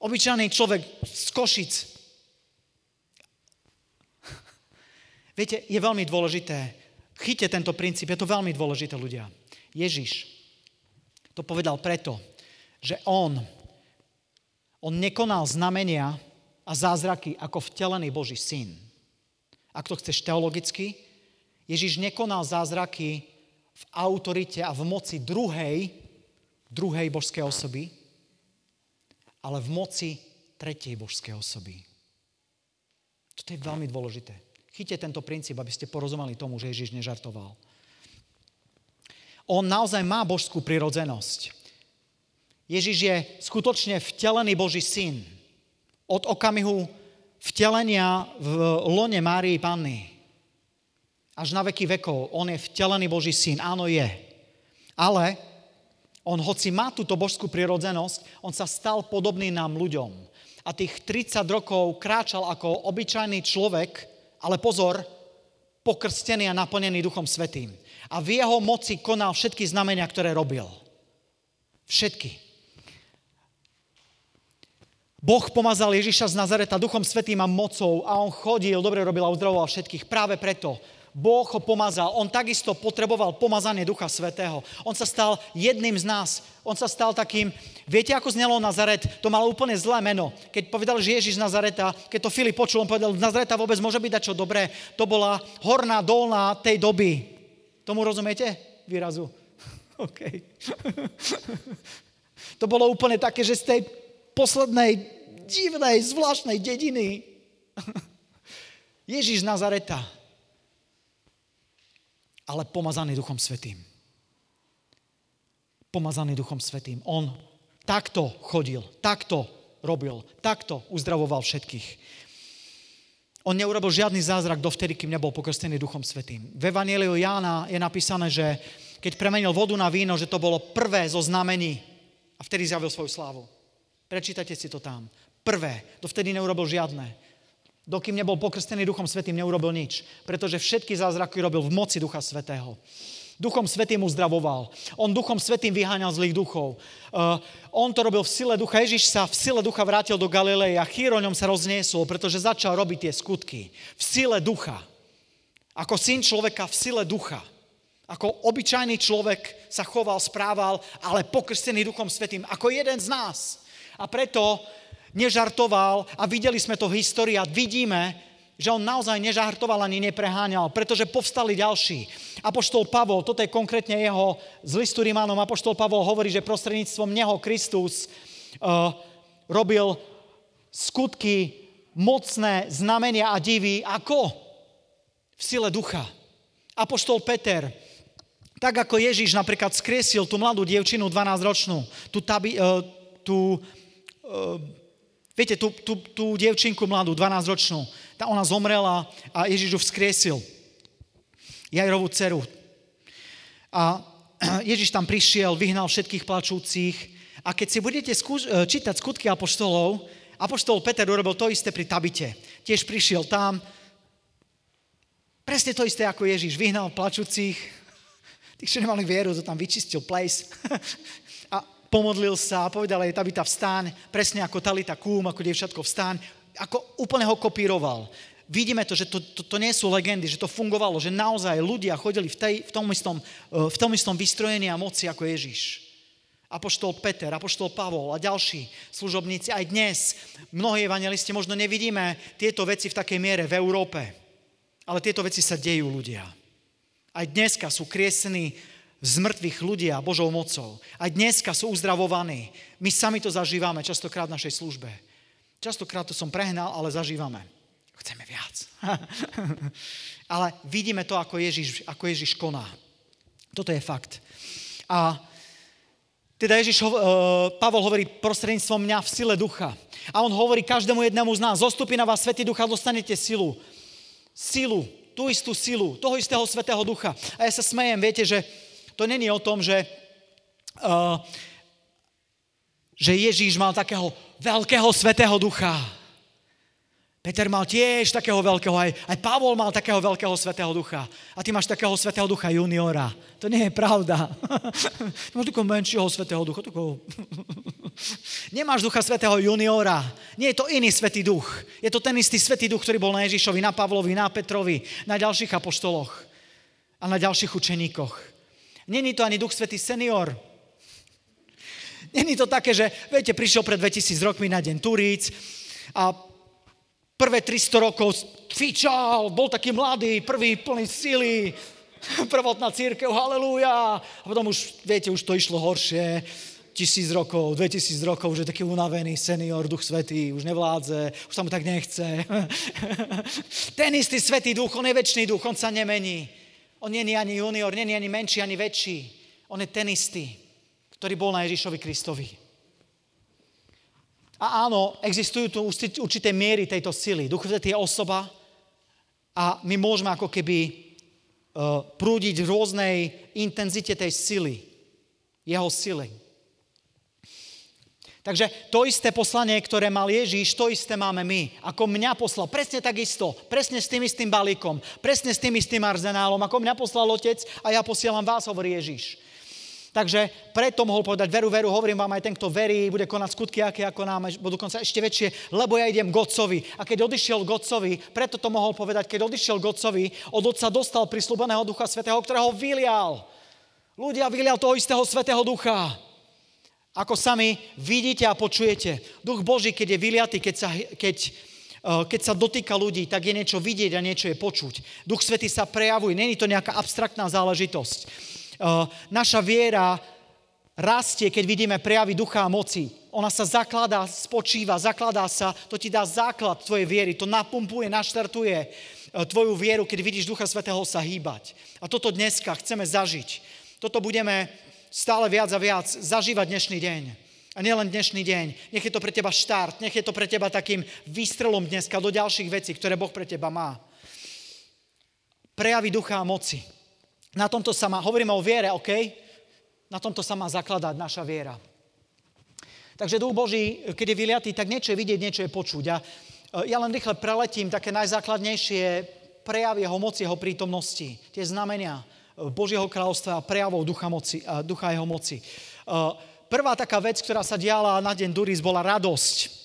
Obyčajný človek z Košic. Viete, je veľmi dôležité. Chyťte tento princíp, je to veľmi dôležité, ľudia. Ježiš to povedal preto, že on, on nekonal znamenia a zázraky ako vtelený Boží syn ak to chceš teologicky, Ježiš nekonal zázraky v autorite a v moci druhej, druhej božskej osoby, ale v moci tretej božskej osoby. Toto je veľmi dôležité. Chyťte tento princíp, aby ste porozumeli tomu, že Ježiš nežartoval. On naozaj má božskú prirodzenosť. Ježiš je skutočne vtelený Boží syn. Od okamihu vtelenia v lone Márii Panny. Až na veky vekov. On je vtelený Boží syn. Áno, je. Ale on, hoci má túto božskú prirodzenosť, on sa stal podobný nám ľuďom. A tých 30 rokov kráčal ako obyčajný človek, ale pozor, pokrstený a naplnený Duchom Svetým. A v jeho moci konal všetky znamenia, ktoré robil. Všetky. Boh pomazal Ježiša z Nazareta Duchom Svetým a mocou a on chodil, dobre robil a uzdravoval všetkých. Práve preto Boh ho pomazal. On takisto potreboval pomazanie Ducha Svetého. On sa stal jedným z nás. On sa stal takým... Viete, ako znelo Nazaret? To malo úplne zlé meno. Keď povedal, že Ježiš Nazareta, keď to Filip počul, on povedal, z Nazareta vôbec môže byť čo dobré. To bola horná, dolná tej doby. Tomu rozumiete? Výrazu. OK. to bolo úplne také, že z tej poslednej divnej, zvláštnej dediny. Ježiš Nazareta. Ale pomazaný Duchom Svetým. Pomazaný Duchom Svetým. On takto chodil, takto robil, takto uzdravoval všetkých. On neurobil žiadny zázrak dovtedy, kým nebol pokrstený Duchom Svetým. V Evangeliu Jána je napísané, že keď premenil vodu na víno, že to bolo prvé zo znamení a vtedy zjavil svoju slávu. Prečítajte si to tam. Prvé. Dovtedy neurobil žiadne. Dokým nebol pokrstený Duchom Svetým, neurobil nič. Pretože všetky zázraky robil v moci Ducha Svetého. Duchom Svetým uzdravoval. On Duchom Svetým vyháňal zlých duchov. Uh, on to robil v sile ducha. Ježiš sa v sile ducha vrátil do Galilei a chýr o ňom sa rozniesol, pretože začal robiť tie skutky. V sile ducha. Ako syn človeka v sile ducha. Ako obyčajný človek sa choval, správal, ale pokrstený Duchom Svetým. Ako jeden z nás. A preto nežartoval a videli sme to v histórii a vidíme, že on naozaj nežartoval ani nepreháňal, pretože povstali ďalší. Apoštol Pavol, toto je konkrétne jeho z listu Rimánom, Apoštol Pavol hovorí, že prostredníctvom neho Kristus uh, robil skutky mocné znamenia a divy. Ako? V sile ducha. Apoštol Peter, tak ako Ježíš napríklad skriesil tú mladú dievčinu 12-ročnú, tú, tabi, uh, tú viete, tú, tú, tú dievčinku mladú, 12-ročnú, tá ona zomrela a Ježiš ju vzkriesil. Jajrovú dceru. A Ježiš tam prišiel, vyhnal všetkých plačúcich a keď si budete skúš- e, čítať skutky apoštolov, apoštol Peter urobil to isté pri Tabite. Tiež prišiel tam, presne to isté ako Ježiš, vyhnal plačúcich, tých, čo nemali vieru, to tam vyčistil place a pomodlil sa a povedal jej Tabita vstáň, presne ako Talita Kúm, ako dievčatko vstáň ako úplne ho kopíroval. Vidíme to, že to, to, to nie sú legendy, že to fungovalo, že naozaj ľudia chodili v, tej, v, tom, istom, eh, v tom istom vystrojení a moci ako Ježiš. Apoštol Peter, Apoštol Pavol a ďalší služobníci. Aj dnes mnohí evangelisti možno nevidíme tieto veci v takej miere v Európe, ale tieto veci sa dejú ľudia. Aj dneska sú kriesení z mŕtvych ľudia Božou mocou. Aj dneska sú uzdravovaní. My sami to zažívame častokrát v našej službe. Častokrát to som prehnal, ale zažívame. Chceme viac. ale vidíme to, ako Ježiš, ako Ježiš koná. Toto je fakt. A teda Ježiš, uh, Pavol hovorí prostredníctvom mňa v sile ducha. A on hovorí každému jednému z nás, zostupí na vás Svetý ducha, dostanete silu. Silu, tú istú silu, toho istého Svetého ducha. A ja sa smejem, viete, že to není o tom, že, uh, že Ježíš mal takého veľkého svetého ducha. Peter mal tiež takého veľkého, aj, aj Pavol mal takého veľkého svetého ducha. A ty máš takého svetého ducha juniora. To nie je pravda. ty máš takého menšieho svetého ducha. Takého... Nemáš ducha svetého juniora. Nie je to iný svetý duch. Je to ten istý svetý duch, ktorý bol na Ježišovi, na Pavlovi, na Petrovi, na ďalších apoštoloch a na ďalších učeníkoch. Není to ani duch svetý senior, Není to také, že, viete, prišiel pred 2000 rokmi na deň Turíc a prvé 300 rokov fičal, bol taký mladý, prvý plný sily, prvotná církev, halleluja. A potom už, viete, už to išlo horšie, tisíc rokov, dve tisíc rokov, už je taký unavený senior, duch svetý, už nevládze, už sa mu tak nechce. Ten istý svetý duch, on je väčší duch, on sa nemení. On nie je ani junior, nie je ani menší, ani väčší. On je ten istý ktorý bol na Ježišovi Kristovi. A áno, existujú tu určité miery tejto sily. Duch Svetý je osoba a my môžeme ako keby uh, prúdiť v rôznej intenzite tej sily, jeho sily. Takže to isté poslanie, ktoré mal Ježíš, to isté máme my. Ako mňa poslal, presne takisto, presne s tým istým balíkom, presne s tým istým arzenálom, ako mňa poslal Otec a ja posielam vás, hovorí Ježíš. Takže preto mohol povedať, veru, veru, hovorím vám aj ten, kto verí, bude konať skutky, aké ako nám, budú dokonca ešte väčšie, lebo ja idem Godcovi. A keď odišiel Godcovi, preto to mohol povedať, keď odišiel Godcovi, od Otca dostal prislúbeného Ducha Svetého, ktorého vylial. Ľudia vylial toho istého Svetého Ducha. Ako sami vidíte a počujete. Duch Boží, keď je vyliatý, keď sa, keď, eh, keď sa dotýka ľudí, tak je niečo vidieť a niečo je počuť. Duch Svetý sa prejavuje, není to nejaká abstraktná záležitosť. Eh, naša viera rastie, keď vidíme prejavy ducha a moci. Ona sa zakladá, spočíva, zakladá sa, to ti dá základ tvojej viery, to napumpuje, naštartuje eh, tvoju vieru, keď vidíš Ducha Svetého sa hýbať. A toto dneska chceme zažiť. Toto budeme stále viac a viac zažívať dnešný deň. A nielen dnešný deň. Nech je to pre teba štart, nech je to pre teba takým výstrelom dneska do ďalších vecí, ktoré Boh pre teba má. Prejavy ducha a moci. Na tomto sa má, hovoríme o viere, OK? Na tomto sa má zakladať naša viera. Takže duch Boží, keď je vyliatý, tak niečo je vidieť, niečo je počuť. A e, ja len rýchle preletím také najzákladnejšie prejavy jeho moci, jeho prítomnosti. Tie znamenia Božieho kráľovstva a prejavov ducha, moci, ducha jeho moci. E, prvá taká vec, ktorá sa diala na deň Duris, bola radosť.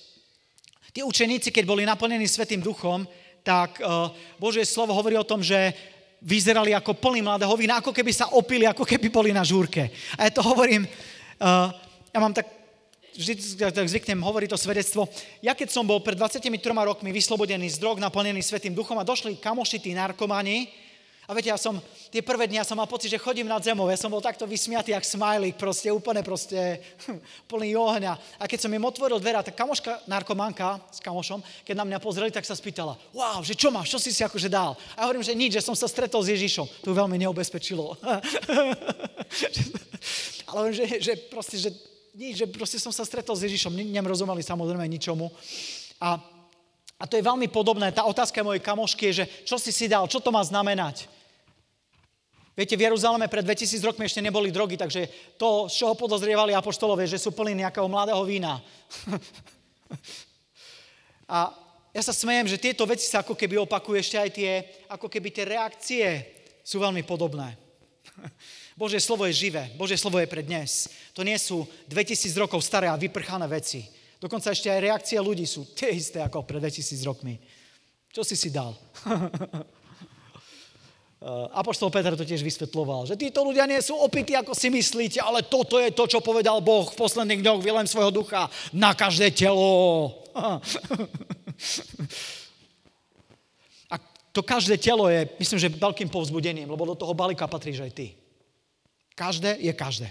Tí učeníci, keď boli naplnení Svetým duchom, tak uh, Božie slovo hovorí o tom, že vyzerali ako plný mladého vína, ako keby sa opili, ako keby boli na žúrke. A ja to hovorím, uh, ja mám tak, vždy tak zvyknem hovoriť to svedectvo. Ja keď som bol pred 23 rokmi vyslobodený z drog, naplnený Svetým duchom a došli kamošití narkomani, a viete, ja som, tie prvé dni ja som mal pocit, že chodím nad zemou. Ja som bol takto vysmiatý, jak smajlik, proste úplne proste plný ohňa. A keď som im otvoril dvera, tak kamoška, narkomanka s kamošom, keď na mňa pozreli, tak sa spýtala, wow, že čo máš, čo si si akože dal? A ja hovorím, že nič, že som sa stretol s Ježišom. To veľmi neobezpečilo. Ale hovorím, že, že proste, že nič, že proste som sa stretol s Ježišom. Nerozumeli samozrejme ničomu. A a to je veľmi podobné. Tá otázka mojej kamošky je, že čo si si dal, čo to má znamenať? Viete, v Jeruzaleme pred 2000 rokmi ešte neboli drogy, takže to, z čoho podozrievali apoštolové, že sú plní nejakého mladého vína. A ja sa smejem, že tieto veci sa ako keby opakujú ešte aj tie, ako keby tie reakcie sú veľmi podobné. Božie slovo je živé, Božie slovo je pre dnes. To nie sú 2000 rokov staré a vyprchané veci. Dokonca ešte aj reakcie ľudí sú tie isté ako pred 2000 rokmi. Čo si si dal? Eh, Apoštol Peter to tiež vysvetloval, že títo ľudia nie sú opití, ako si myslíte, ale toto je to, čo povedal Boh v posledných dňoch, vylem svojho ducha na každé telo. A to každé telo je, myslím, že veľkým povzbudením, lebo do toho balíka patríš aj ty. Každé je každé.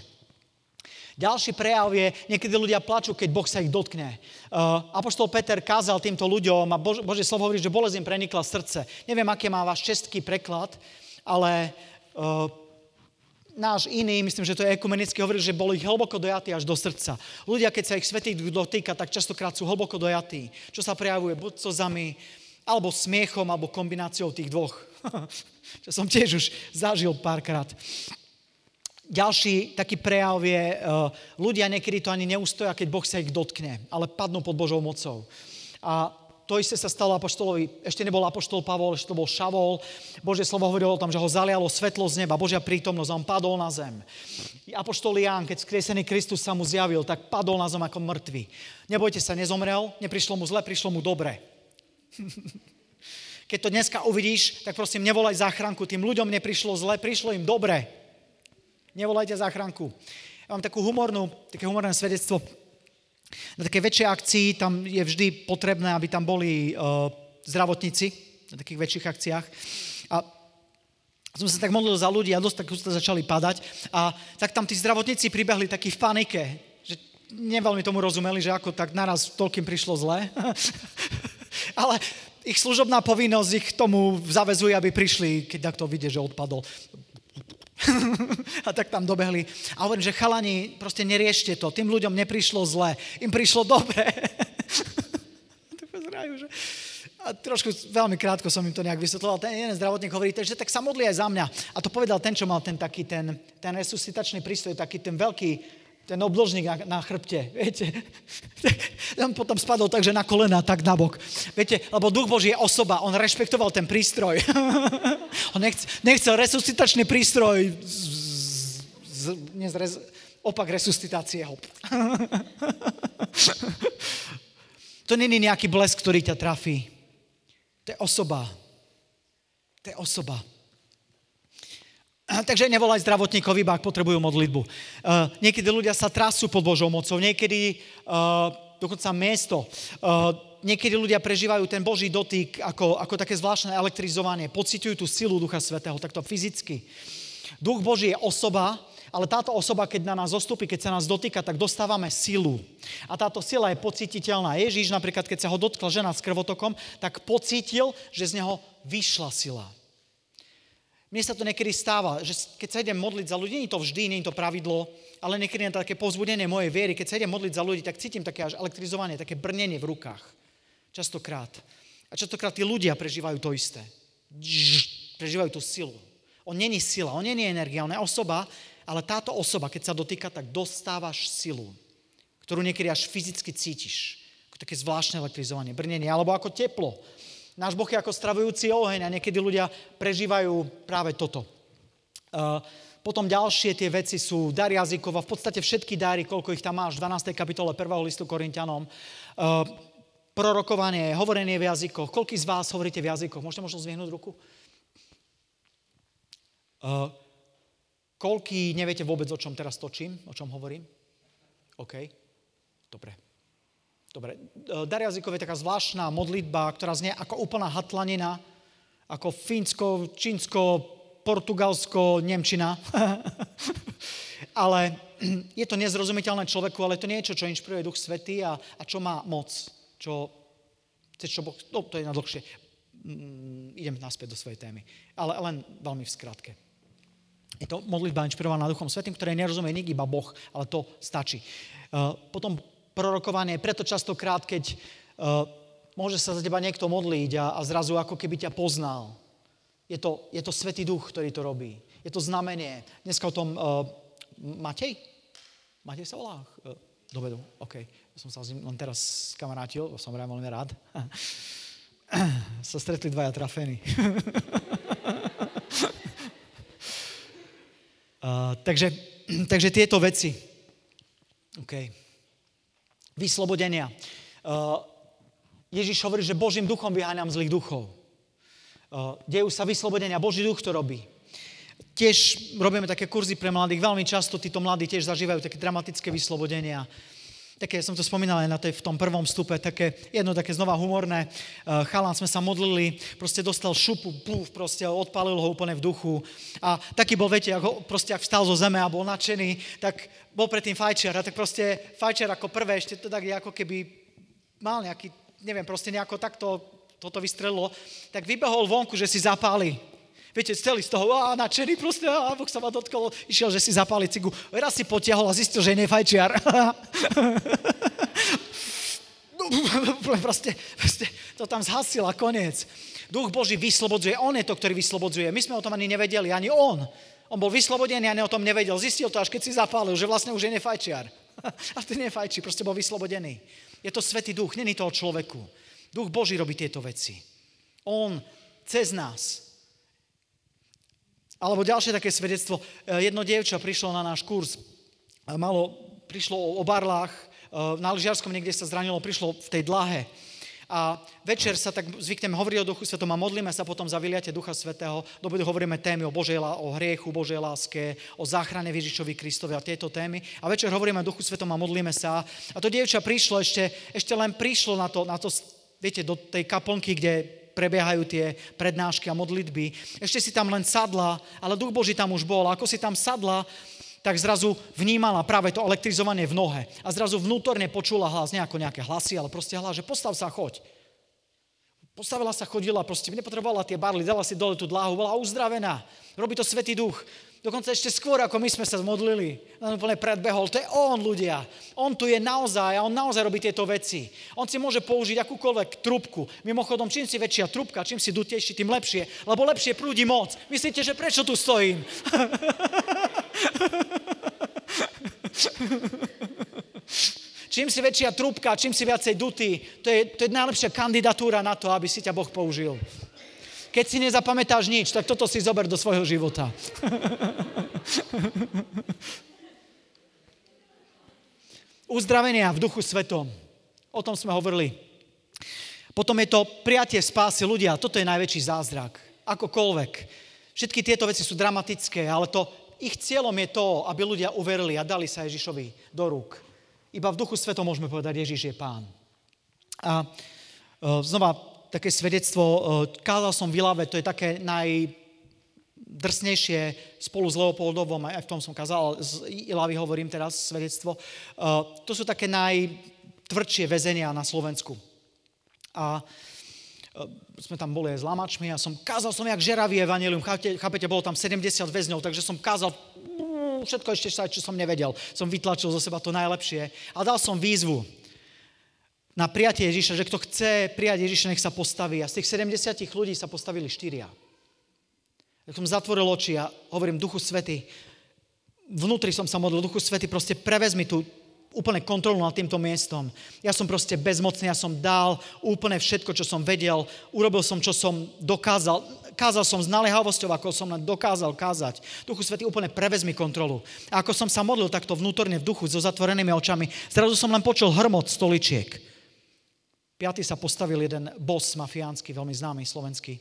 Ďalší prejav je, niekedy ľudia plačú, keď Boh sa ich dotkne. Uh, Apoštol Peter kázal týmto ľuďom a Bož, Bože slovo hovorí, že bolesť im prenikla srdce. Neviem, aké má váš český preklad, ale uh, náš iný, myslím, že to je ekumenicky, hovorí, že boli hlboko dojatí až do srdca. Ľudia, keď sa ich svetý dotýka, tak častokrát sú hlboko dojatí. Čo sa prejavuje buď zami, alebo smiechom, alebo kombináciou tých dvoch. Čo som tiež už zažil párkrát. Ďalší taký prejav je, uh, ľudia niekedy to ani neustoja, keď Boh sa ich dotkne, ale padnú pod Božou mocou. A to isté sa stalo apoštolovi, ešte nebol apoštol Pavol, ešte to bol Šavol. Božie slovo hovorilo o tom, že ho zalialo svetlo z neba, Božia prítomnosť a on padol na zem. Apoštol Ján, keď skriesený Kristus sa mu zjavil, tak padol na zem ako mŕtvy. Nebojte sa, nezomrel, neprišlo mu zle, prišlo mu dobre. keď to dneska uvidíš, tak prosím, nevolaj záchranku. Tým ľuďom neprišlo zle, prišlo im dobre. Nevolajte záchranku. Ja mám takú humornú, také humorné svedectvo. Na také väčšej akcii tam je vždy potrebné, aby tam boli uh, zdravotníci na takých väčších akciách. A som sa tak modlil za ľudí a dosť tak začali padať. A tak tam tí zdravotníci pribehli takí v panike, že neveľmi tomu rozumeli, že ako tak naraz toľkým prišlo zle. Ale ich služobná povinnosť ich tomu zavezuje, aby prišli, keď takto vidie, že odpadol. a tak tam dobehli. A hovorím, že chalani, proste neriešte to. Tým ľuďom neprišlo zle. Im prišlo dobre. A trošku veľmi krátko som im to nejak vysvetloval. Ten jeden zdravotník hovorí, že tak sa modli aj za mňa. A to povedal ten, čo mal ten taký, ten, ten resuscitačný prístroj, taký ten veľký ten obložník na, na chrbte, viete. on potom spadol tak, že na kolena, tak na bok. Viete, lebo Duch Boží je osoba, on rešpektoval ten prístroj. on nechcel, nechcel resuscitačný prístroj, z, z, z, opak resuscitácie. to není nejaký blesk, ktorý ťa trafí. To je osoba. To je osoba. Takže nevolaj zdravotníkov iba, ak potrebujú modlitbu. Uh, niekedy ľudia sa trasú pod Božou mocou, niekedy uh, dokonca miesto. Uh, niekedy ľudia prežívajú ten Boží dotyk ako, ako také zvláštne elektrizovanie, pociťujú tú silu Ducha Svetého, takto fyzicky. Duch Boží je osoba, ale táto osoba, keď na nás zostupí, keď sa nás dotýka, tak dostávame silu. A táto sila je pocititeľná. Ježíš napríklad, keď sa ho dotkla žena s krvotokom, tak pocítil, že z neho vyšla sila. Mne sa to niekedy stáva, že keď sa idem modliť za ľudí, nie je to vždy, nie je to pravidlo, ale niekedy je to také povzbudenie mojej viery, keď sa idem modliť za ľudí, tak cítim také až elektrizovanie, také brnenie v rukách. Častokrát. A častokrát tí ľudia prežívajú to isté. Prežívajú tú silu. On není sila, on není energia, on je osoba, ale táto osoba, keď sa dotýka, tak dostávaš silu, ktorú niekedy až fyzicky cítiš. Ako také zvláštne elektrizovanie, brnenie, alebo ako teplo. Náš Boh je ako stravujúci oheň a niekedy ľudia prežívajú práve toto. Potom ďalšie tie veci sú dar jazykov a v podstate všetky dary, koľko ich tam máš, v 12. kapitole 1. listu Korintianom. Prorokovanie, hovorenie v jazykoch. Koľký z vás hovoríte v jazykoch? Môžete možno zvihnúť ruku? Koľký neviete vôbec, o čom teraz točím, o čom hovorím? OK, dobre. Dobre, e, dar jazykov je taká zvláštna modlitba, ktorá znie ako úplná hatlanina, ako fínsko, čínsko, portugalsko, nemčina. ale je to nezrozumiteľné človeku, ale to niečo, čo inšpiruje Duch Svetý a, a čo má moc. Čo, čo boh, no, to je na dlhšie. Mm, idem naspäť do svojej témy. Ale len veľmi v skratke. Je to modlitba inšpirovaná Duchom Svetým, ktoré nerozumie nik iba Boh, ale to stačí. Uh, potom prorokovanie. Preto častokrát, keď uh, môže sa za teba niekto modliť a, a zrazu ako keby ťa poznal. Je to, je to Svetý Duch, ktorý to robí. Je to znamenie. Dneska o tom uh, Matej? Matej sa volá? Uh, dovedu, OK. Ja som sa len teraz kamarátil, som veľmi rád. sa stretli dvaja trafení. uh, takže, takže tieto veci. OK vyslobodenia. Uh, Ježiš hovorí, že Božím duchom vyháňam zlých duchov. Uh, dejú sa vyslobodenia, Boží duch to robí. Tiež robíme také kurzy pre mladých, veľmi často títo mladí tiež zažívajú také dramatické vyslobodenia. Také, som to spomínal aj na tej, v tom prvom stupe, také jedno také znova humorné. Uh, chalán sme sa modlili, proste dostal šupu, puf, proste odpalil ho úplne v duchu. A taký bol, viete, ako, proste ak vstal zo zeme a bol nadšený, tak bol predtým fajčiar. A tak proste fajčiar ako prvé ešte to tak ako keby mal nejaký, neviem, proste nejako takto toto vystrelilo, tak vybehol vonku, že si zapáli. Viete, celý z toho, a nadšený proste, a Boh sa ma dotkol, išiel, že si zapáli cigu. Raz si potiahol a zistil, že je nefajčiar. proste, proste to tam zhasil a koniec. Duch Boží vyslobodzuje, On je to, ktorý vyslobodzuje. My sme o tom ani nevedeli, ani On. On bol vyslobodený a o tom nevedel. Zistil to, až keď si zapálil, že vlastne už je nefajčiar. A ty nefajčí, proste bol vyslobodený. Je to Svetý Duch, není to o človeku. Duch Boží robí tieto veci. On cez nás alebo ďalšie také svedectvo. E, jedno dievča prišlo na náš kurz, malo, prišlo o barlách, e, na lyžiarskom niekde sa zranilo, prišlo v tej dlahe. A večer sa tak zvykneme hovoriť o Duchu Svetom a modlíme sa potom za vyliate Ducha Svetého. Dobudu hovoríme témy o, Božej, o hriechu, Božej láske, o záchrane Ježišovi Kristovi a tieto témy. A večer hovoríme o Duchu Svetom a modlíme sa. A to dievča prišlo ešte, ešte len prišlo na to, na to, viete, do tej kaplnky, kde prebiehajú tie prednášky a modlitby. Ešte si tam len sadla, ale Duch Boží tam už bol. Ako si tam sadla, tak zrazu vnímala práve to elektrizovanie v nohe. A zrazu vnútorne počula hlas, nejako nejaké hlasy, ale proste hlas, že postav sa, choď. Postavila sa, chodila, proste nepotrebovala tie barly, dala si dole tú dláhu, bola uzdravená. Robí to Svetý Duch. Dokonca ešte skôr, ako my sme sa modlili. Len úplne predbehol. To je on, ľudia. On tu je naozaj a on naozaj robí tieto veci. On si môže použiť akúkoľvek trubku. Mimochodom, čím si väčšia trubka, čím si dutejší, tým lepšie. Lebo lepšie prúdi moc. Myslíte, že prečo tu stojím? čím si väčšia trubka, čím si viacej dutý, to je, to je najlepšia kandidatúra na to, aby si ťa Boh použil. Keď si nezapamätáš nič, tak toto si zober do svojho života. Uzdravenia v duchu svetom. O tom sme hovorili. Potom je to prijatie spásy ľudia. Toto je najväčší zázrak. Akokoľvek. Všetky tieto veci sú dramatické, ale to, ich cieľom je to, aby ľudia uverili a dali sa Ježišovi do rúk. Iba v duchu svetom môžeme povedať, Ježiš je pán. A e, znova také svedectvo, e, kázal som v Ilave, to je také najdrsnejšie spolu s Leopoldovom, aj v tom som kázal, z Ilavy hovorím teraz svedectvo. E, to sú také najtvrdšie väzenia na Slovensku. A sme tam boli aj s lamačmi a som kázal som jak žeravý evanelium, chápete, chápete, bolo tam 70 väzňov, takže som kázal mm, všetko ešte čo som nevedel. Som vytlačil zo seba to najlepšie a dal som výzvu na prijatie Ježiša, že kto chce prijať Ježiša, nech sa postaví. A z tých 70 ľudí sa postavili štyria. Tak som zatvoril oči a hovorím, Duchu Svety, vnútri som sa modlil, Duchu Svety, proste prevezmi tú úplne kontrolu nad týmto miestom. Ja som proste bezmocný, ja som dal úplne všetko, čo som vedel, urobil som, čo som dokázal, kázal som s naliehavosťou, ako som len dokázal kázať. Duchu Svety, úplne prevezmi kontrolu. A ako som sa modlil takto vnútorne v duchu, so zatvorenými očami, zrazu som len počul hrmot stoličiek. Piatý sa postavil jeden boss mafiánsky, veľmi známy, slovenský.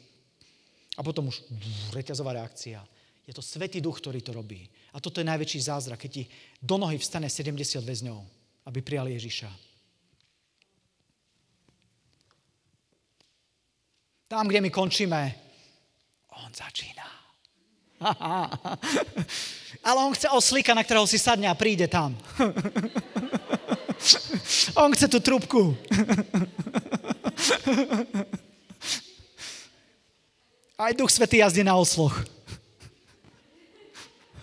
A potom už reťazová reakcia. Je to Svetý duch, ktorý to robí. A toto je najväčší zázrak, keď ti do nohy vstane 70 väzňov, aby prijali Ježiša. Tam, kde my končíme, on začína. Ale on chce oslíka, na ktorého si sadne a príde tam. on chce tú trubku. Aj Duch Svetý jazdí na osloch.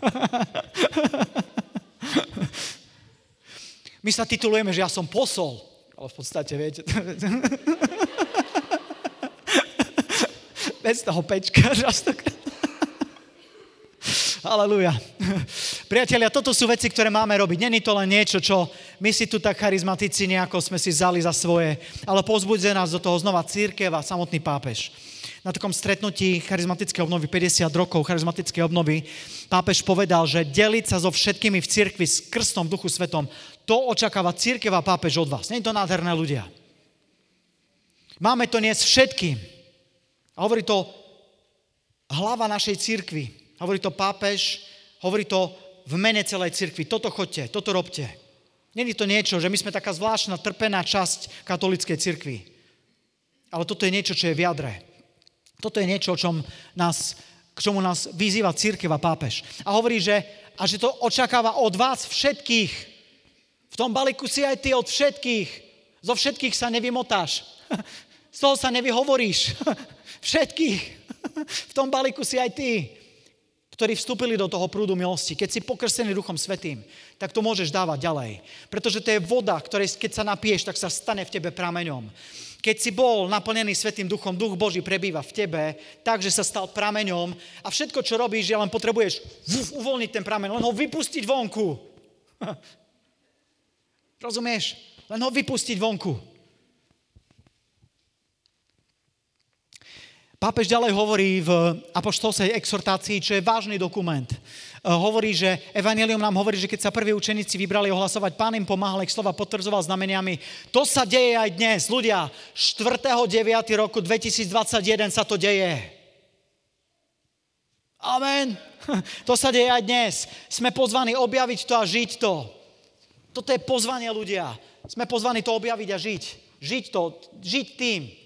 My sa titulujeme, že ja som posol. Ale v podstate, viete, bez toho pečka, častokrát. Aleluja. Priatelia, toto sú veci, ktoré máme robiť. Není to len niečo, čo my si tu tak charizmatici nejako sme si vzali za svoje, ale pozbudzuje nás do toho znova církev a samotný pápež. Na takom stretnutí charizmatické obnovy, 50 rokov charizmatické obnovy, pápež povedal, že deliť sa so všetkými v cirkvi s krstom v duchu svetom, to očakáva církev a pápež od vás. Je to nádherné ľudia. Máme to niesť všetkým. A hovorí to hlava našej církvy. Hovorí to pápež, hovorí to v mene celej cirkvi. Toto chodte, toto robte. Není to niečo, že my sme taká zvláštna, trpená časť katolíckej cirkvi. Ale toto je niečo, čo je v jadre. Toto je niečo, čom nás, k čomu nás vyzýva církev a pápež. A hovorí, že, a že to očakáva od vás všetkých. V tom balíku si aj ty od všetkých. Zo všetkých sa nevymotáš. Z toho sa nevyhovoríš. Všetkých. V tom balíku si aj ty ktorí vstúpili do toho prúdu milosti, keď si pokrstený Duchom Svetým, tak to môžeš dávať ďalej. Pretože to je voda, ktorej keď sa napieš, tak sa stane v tebe prameňom. Keď si bol naplnený Svetým Duchom, Duch Boží prebýva v tebe, takže sa stal prameňom a všetko, čo robíš, je len potrebuješ uvoľniť ten prameň, len ho vypustiť vonku. Rozumieš? Len ho vypustiť vonku. Pápež ďalej hovorí v apoštolsej exhortácii, čo je vážny dokument. E, hovorí, že Evangelium nám hovorí, že keď sa prví učeníci vybrali ohlasovať, pán im pomáhal, ich slova potvrdzoval znameniami. To sa deje aj dnes. Ľudia, 4.9. roku 2021 sa to deje. Amen. To sa deje aj dnes. Sme pozvaní objaviť to a žiť to. Toto je pozvanie ľudia. Sme pozvaní to objaviť a žiť. Žiť to, žiť tým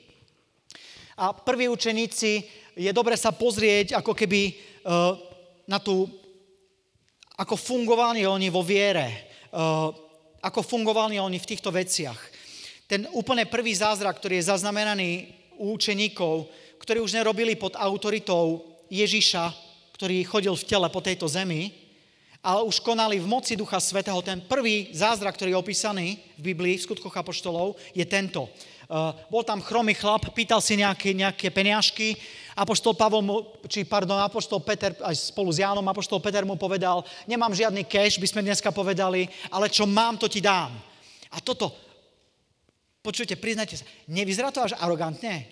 a prví učeníci, je dobre sa pozrieť ako keby uh, na tú, ako fungovali oni vo viere, uh, ako fungovali oni v týchto veciach. Ten úplne prvý zázrak, ktorý je zaznamenaný u učeníkov, ktorí už nerobili pod autoritou Ježiša, ktorý chodil v tele po tejto zemi, ale už konali v moci Ducha Svetého. Ten prvý zázrak, ktorý je opísaný v Biblii, v skutkoch Apoštolov, je tento. Uh, bol tam chromý chlap, pýtal si nejaké, nejaké peniažky, Apoštol Pavol mu, či pardon, Apoštol Peter, aj spolu s Jánom, Apoštol Peter mu povedal, nemám žiadny cash, by sme dneska povedali, ale čo mám, to ti dám. A toto, počujte, priznajte sa, nevyzerá to až arogantne?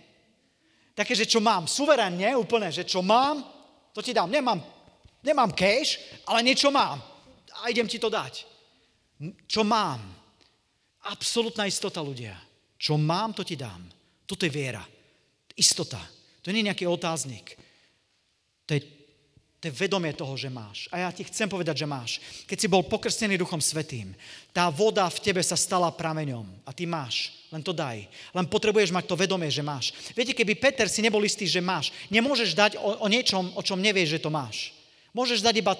Také, že čo mám, suverénne úplne, že čo mám, to ti dám. Nemám, nemám cash, ale niečo mám. A idem ti to dať. Čo mám? Absolutná istota ľudia. Čo mám, to ti dám. Toto je viera. Istota. To nie je nejaký otáznik. To je, to je vedomie toho, že máš. A ja ti chcem povedať, že máš. Keď si bol pokrstený Duchom Svetým, tá voda v tebe sa stala prameňom. A ty máš. Len to daj. Len potrebuješ mať to vedomie, že máš. Viete, keby Peter si nebol istý, že máš, nemôžeš dať o, o niečom, o čom nevieš, že to máš. Môžeš dať iba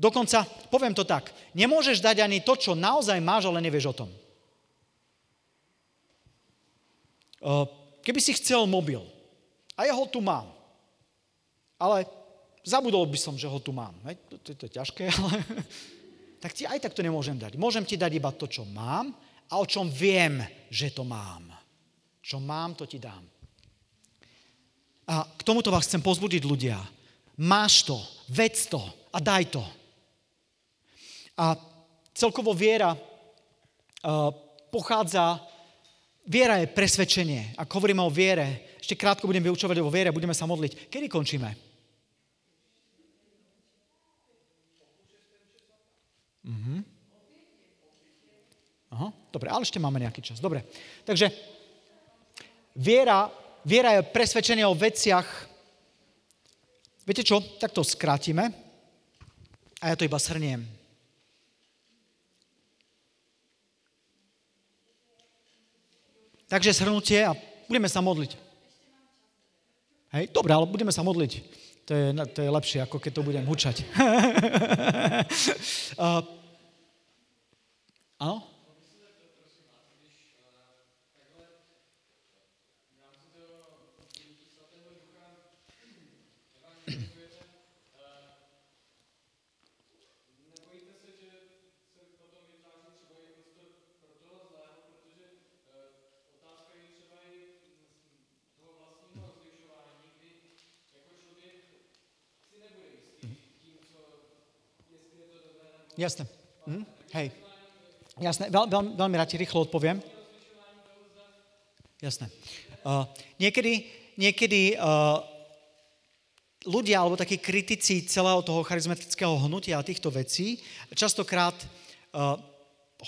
Dokonca, poviem to tak, nemôžeš dať ani to, čo naozaj máš, ale nevieš o tom. Keby si chcel mobil, a ja ho tu mám, ale zabudol by som, že ho tu mám. Hej? To, to, to je ťažké, ale tak ti aj tak to nemôžem dať. Môžem ti dať iba to, čo mám a o čom viem, že to mám. Čo mám, to ti dám. A k tomuto vás chcem pozbudiť ľudia. Máš to, vec to a daj to. A celkovo viera uh, pochádza, viera je presvedčenie. Ak hovoríme o viere, ešte krátko budem vyučovať o viere, budeme sa modliť. Kedy končíme? Mhm. Aha, dobre, ale ešte máme nejaký čas. Dobre, takže viera viera je presvedčenie o veciach. Viete čo? Tak to skrátime a ja to iba shrniem. Takže shrnutie a budeme sa modliť. Hej, dobre, ale budeme sa modliť. To je, to je lepšie, ako keď to budem hučať. uh, Jasné. Hm? Hej. Jasné. Veľ, veľ, veľmi rád ti rýchlo odpoviem. Jasné. Uh, niekedy, niekedy uh, ľudia alebo takí kritici celého toho charizmatického hnutia a týchto vecí častokrát uh,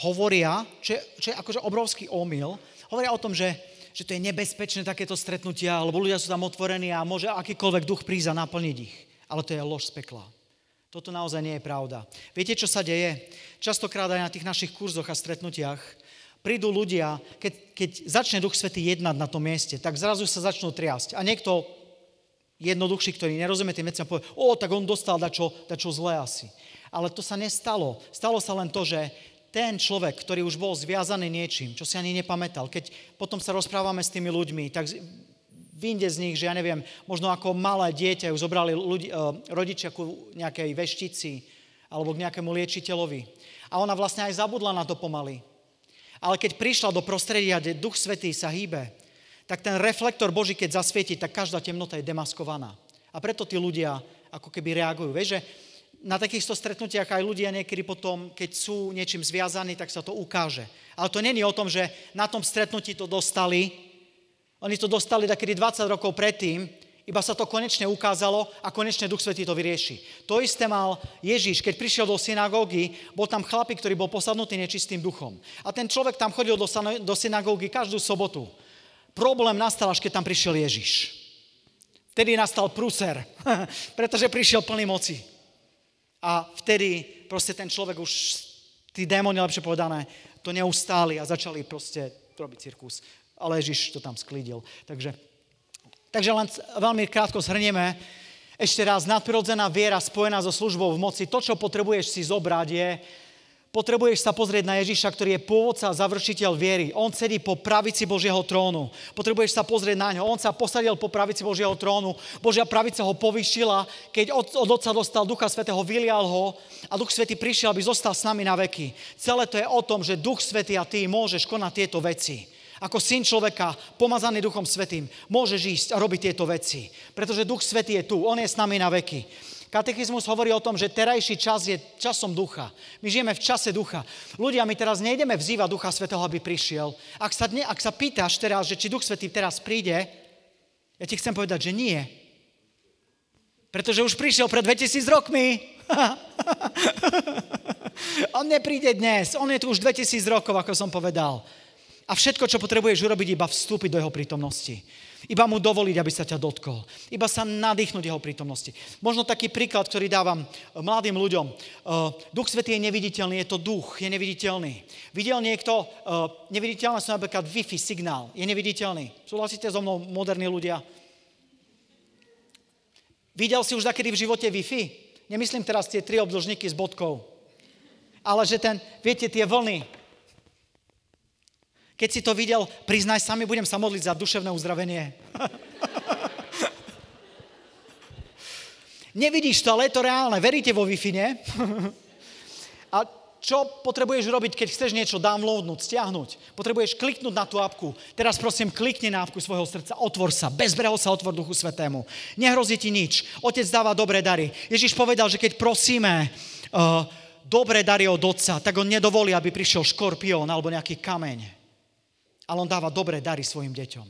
hovoria, čo je, čo je akože obrovský omyl, hovoria o tom, že, že to je nebezpečné takéto stretnutia, alebo ľudia sú tam otvorení a môže akýkoľvek duch prísť a naplniť ich. Ale to je lož z pekla. Toto naozaj nie je pravda. Viete, čo sa deje? Častokrát aj na tých našich kurzoch a stretnutiach prídu ľudia, keď, keď začne Duch Svetý jednať na tom mieste, tak zrazu sa začnú triasť. A niekto jednoduchší, ktorý nerozumie tým veciam, povie, o, tak on dostal dačo, dačo zlé asi. Ale to sa nestalo. Stalo sa len to, že ten človek, ktorý už bol zviazaný niečím, čo si ani nepamätal, keď potom sa rozprávame s tými ľuďmi, tak vyjde z nich, že ja neviem, možno ako malé dieťa ju zobrali ľudí, eh, rodičia ku nejakej veštici alebo k nejakému liečiteľovi. A ona vlastne aj zabudla na to pomaly. Ale keď prišla do prostredia, kde Duch Svetý sa hýbe, tak ten reflektor Boží, keď zasvieti, tak každá temnota je demaskovaná. A preto tí ľudia ako keby reagujú. Vieš, že na takýchto stretnutiach aj ľudia niekedy potom, keď sú niečím zviazaní, tak sa to ukáže. Ale to není o tom, že na tom stretnutí to dostali oni to dostali takedy 20 rokov predtým, iba sa to konečne ukázalo a konečne Duch Svetý to vyrieši. To isté mal Ježiš, keď prišiel do synagógy, bol tam chlapík, ktorý bol posadnutý nečistým duchom. A ten človek tam chodil do, do synagógy každú sobotu. Problém nastal, až keď tam prišiel Ježiš. Vtedy nastal prúser, pretože prišiel plný moci. A vtedy proste ten človek už, tí démoni, lepšie povedané, to neustáli a začali proste robiť cirkus ale Ježiš to tam sklidil. Takže, takže len veľmi krátko zhrnieme. Ešte raz, nadprirodzená viera spojená so službou v moci. To, čo potrebuješ si zobrať, je, potrebuješ sa pozrieť na Ježiša, ktorý je pôvodca a završiteľ viery. On sedí po pravici Božieho trónu. Potrebuješ sa pozrieť na ňo. On sa posadil po pravici Božieho trónu. Božia pravica ho povyšila. Keď od, od Otca dostal Ducha Svetého, vylial ho a Duch Svetý prišiel, aby zostal s nami na veky. Celé to je o tom, že Duch Svetý a ty môžeš konať tieto veci ako syn človeka, pomazaný Duchom Svetým, môžeš ísť a robiť tieto veci. Pretože Duch Svetý je tu, On je s nami na veky. Katechizmus hovorí o tom, že terajší čas je časom ducha. My žijeme v čase ducha. Ľudia, my teraz nejdeme vzývať Ducha Svetého, aby prišiel. Ak sa, dne, ak sa pýtaš teraz, že či Duch Svetý teraz príde, ja ti chcem povedať, že nie. Pretože už prišiel pred 2000 rokmi. on nepríde dnes, on je tu už 2000 rokov, ako som povedal. A všetko, čo potrebuješ urobiť, iba vstúpiť do jeho prítomnosti. Iba mu dovoliť, aby sa ťa dotkol. Iba sa nadýchnuť jeho prítomnosti. Možno taký príklad, ktorý dávam mladým ľuďom. Duch Svetý je neviditeľný, je to duch, je neviditeľný. Videl niekto, neviditeľné sú napríklad Wi-Fi signál, je neviditeľný. Súhlasíte so mnou, moderní ľudia? Videl si už zakedy v živote Wi-Fi? Nemyslím teraz tie tri obdlžníky s bodkou. Ale že ten, viete, tie vlny, Keď si to videl, priznaj sami, budem sa modliť za duševné uzdravenie. Nevidíš to, ale je to reálne. Veríte vo Wi-Fi, nie? A čo potrebuješ robiť, keď chceš niečo downloadnúť, stiahnuť? Potrebuješ kliknúť na tú apku. Teraz prosím, klikni na apku svojho srdca, otvor sa, bezbreho sa otvor Duchu Svetému. Nehrozí ti nič. Otec dáva dobré dary. Ježiš povedal, že keď prosíme uh, dobré dary od Otca, tak on nedovolí, aby prišiel škorpión alebo nejaký kameň. Ale on dáva dobré dary svojim deťom.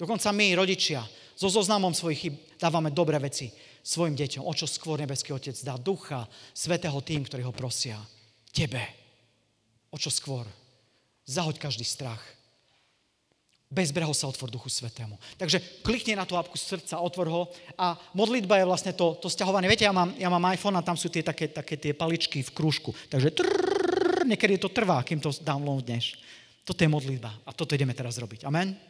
Dokonca my, rodičia, so zoznamom svojich chyb dávame dobré veci svojim deťom. O čo skôr nebeský Otec dá ducha svetého tým, ktorí ho prosia tebe. O čo skôr. Zahoď každý strach. Bezbreho sa otvor Duchu Svetému. Takže klikni na tú apku srdca, otvor ho a modlitba je vlastne to, to stiahovanie. Viete, ja mám, ja mám iPhone a tam sú tie také, také tie paličky v krúžku. Takže trrr, niekedy to trvá, kým to downloadneš. Toto je modlitba a toto ideme teraz robiť. Amen?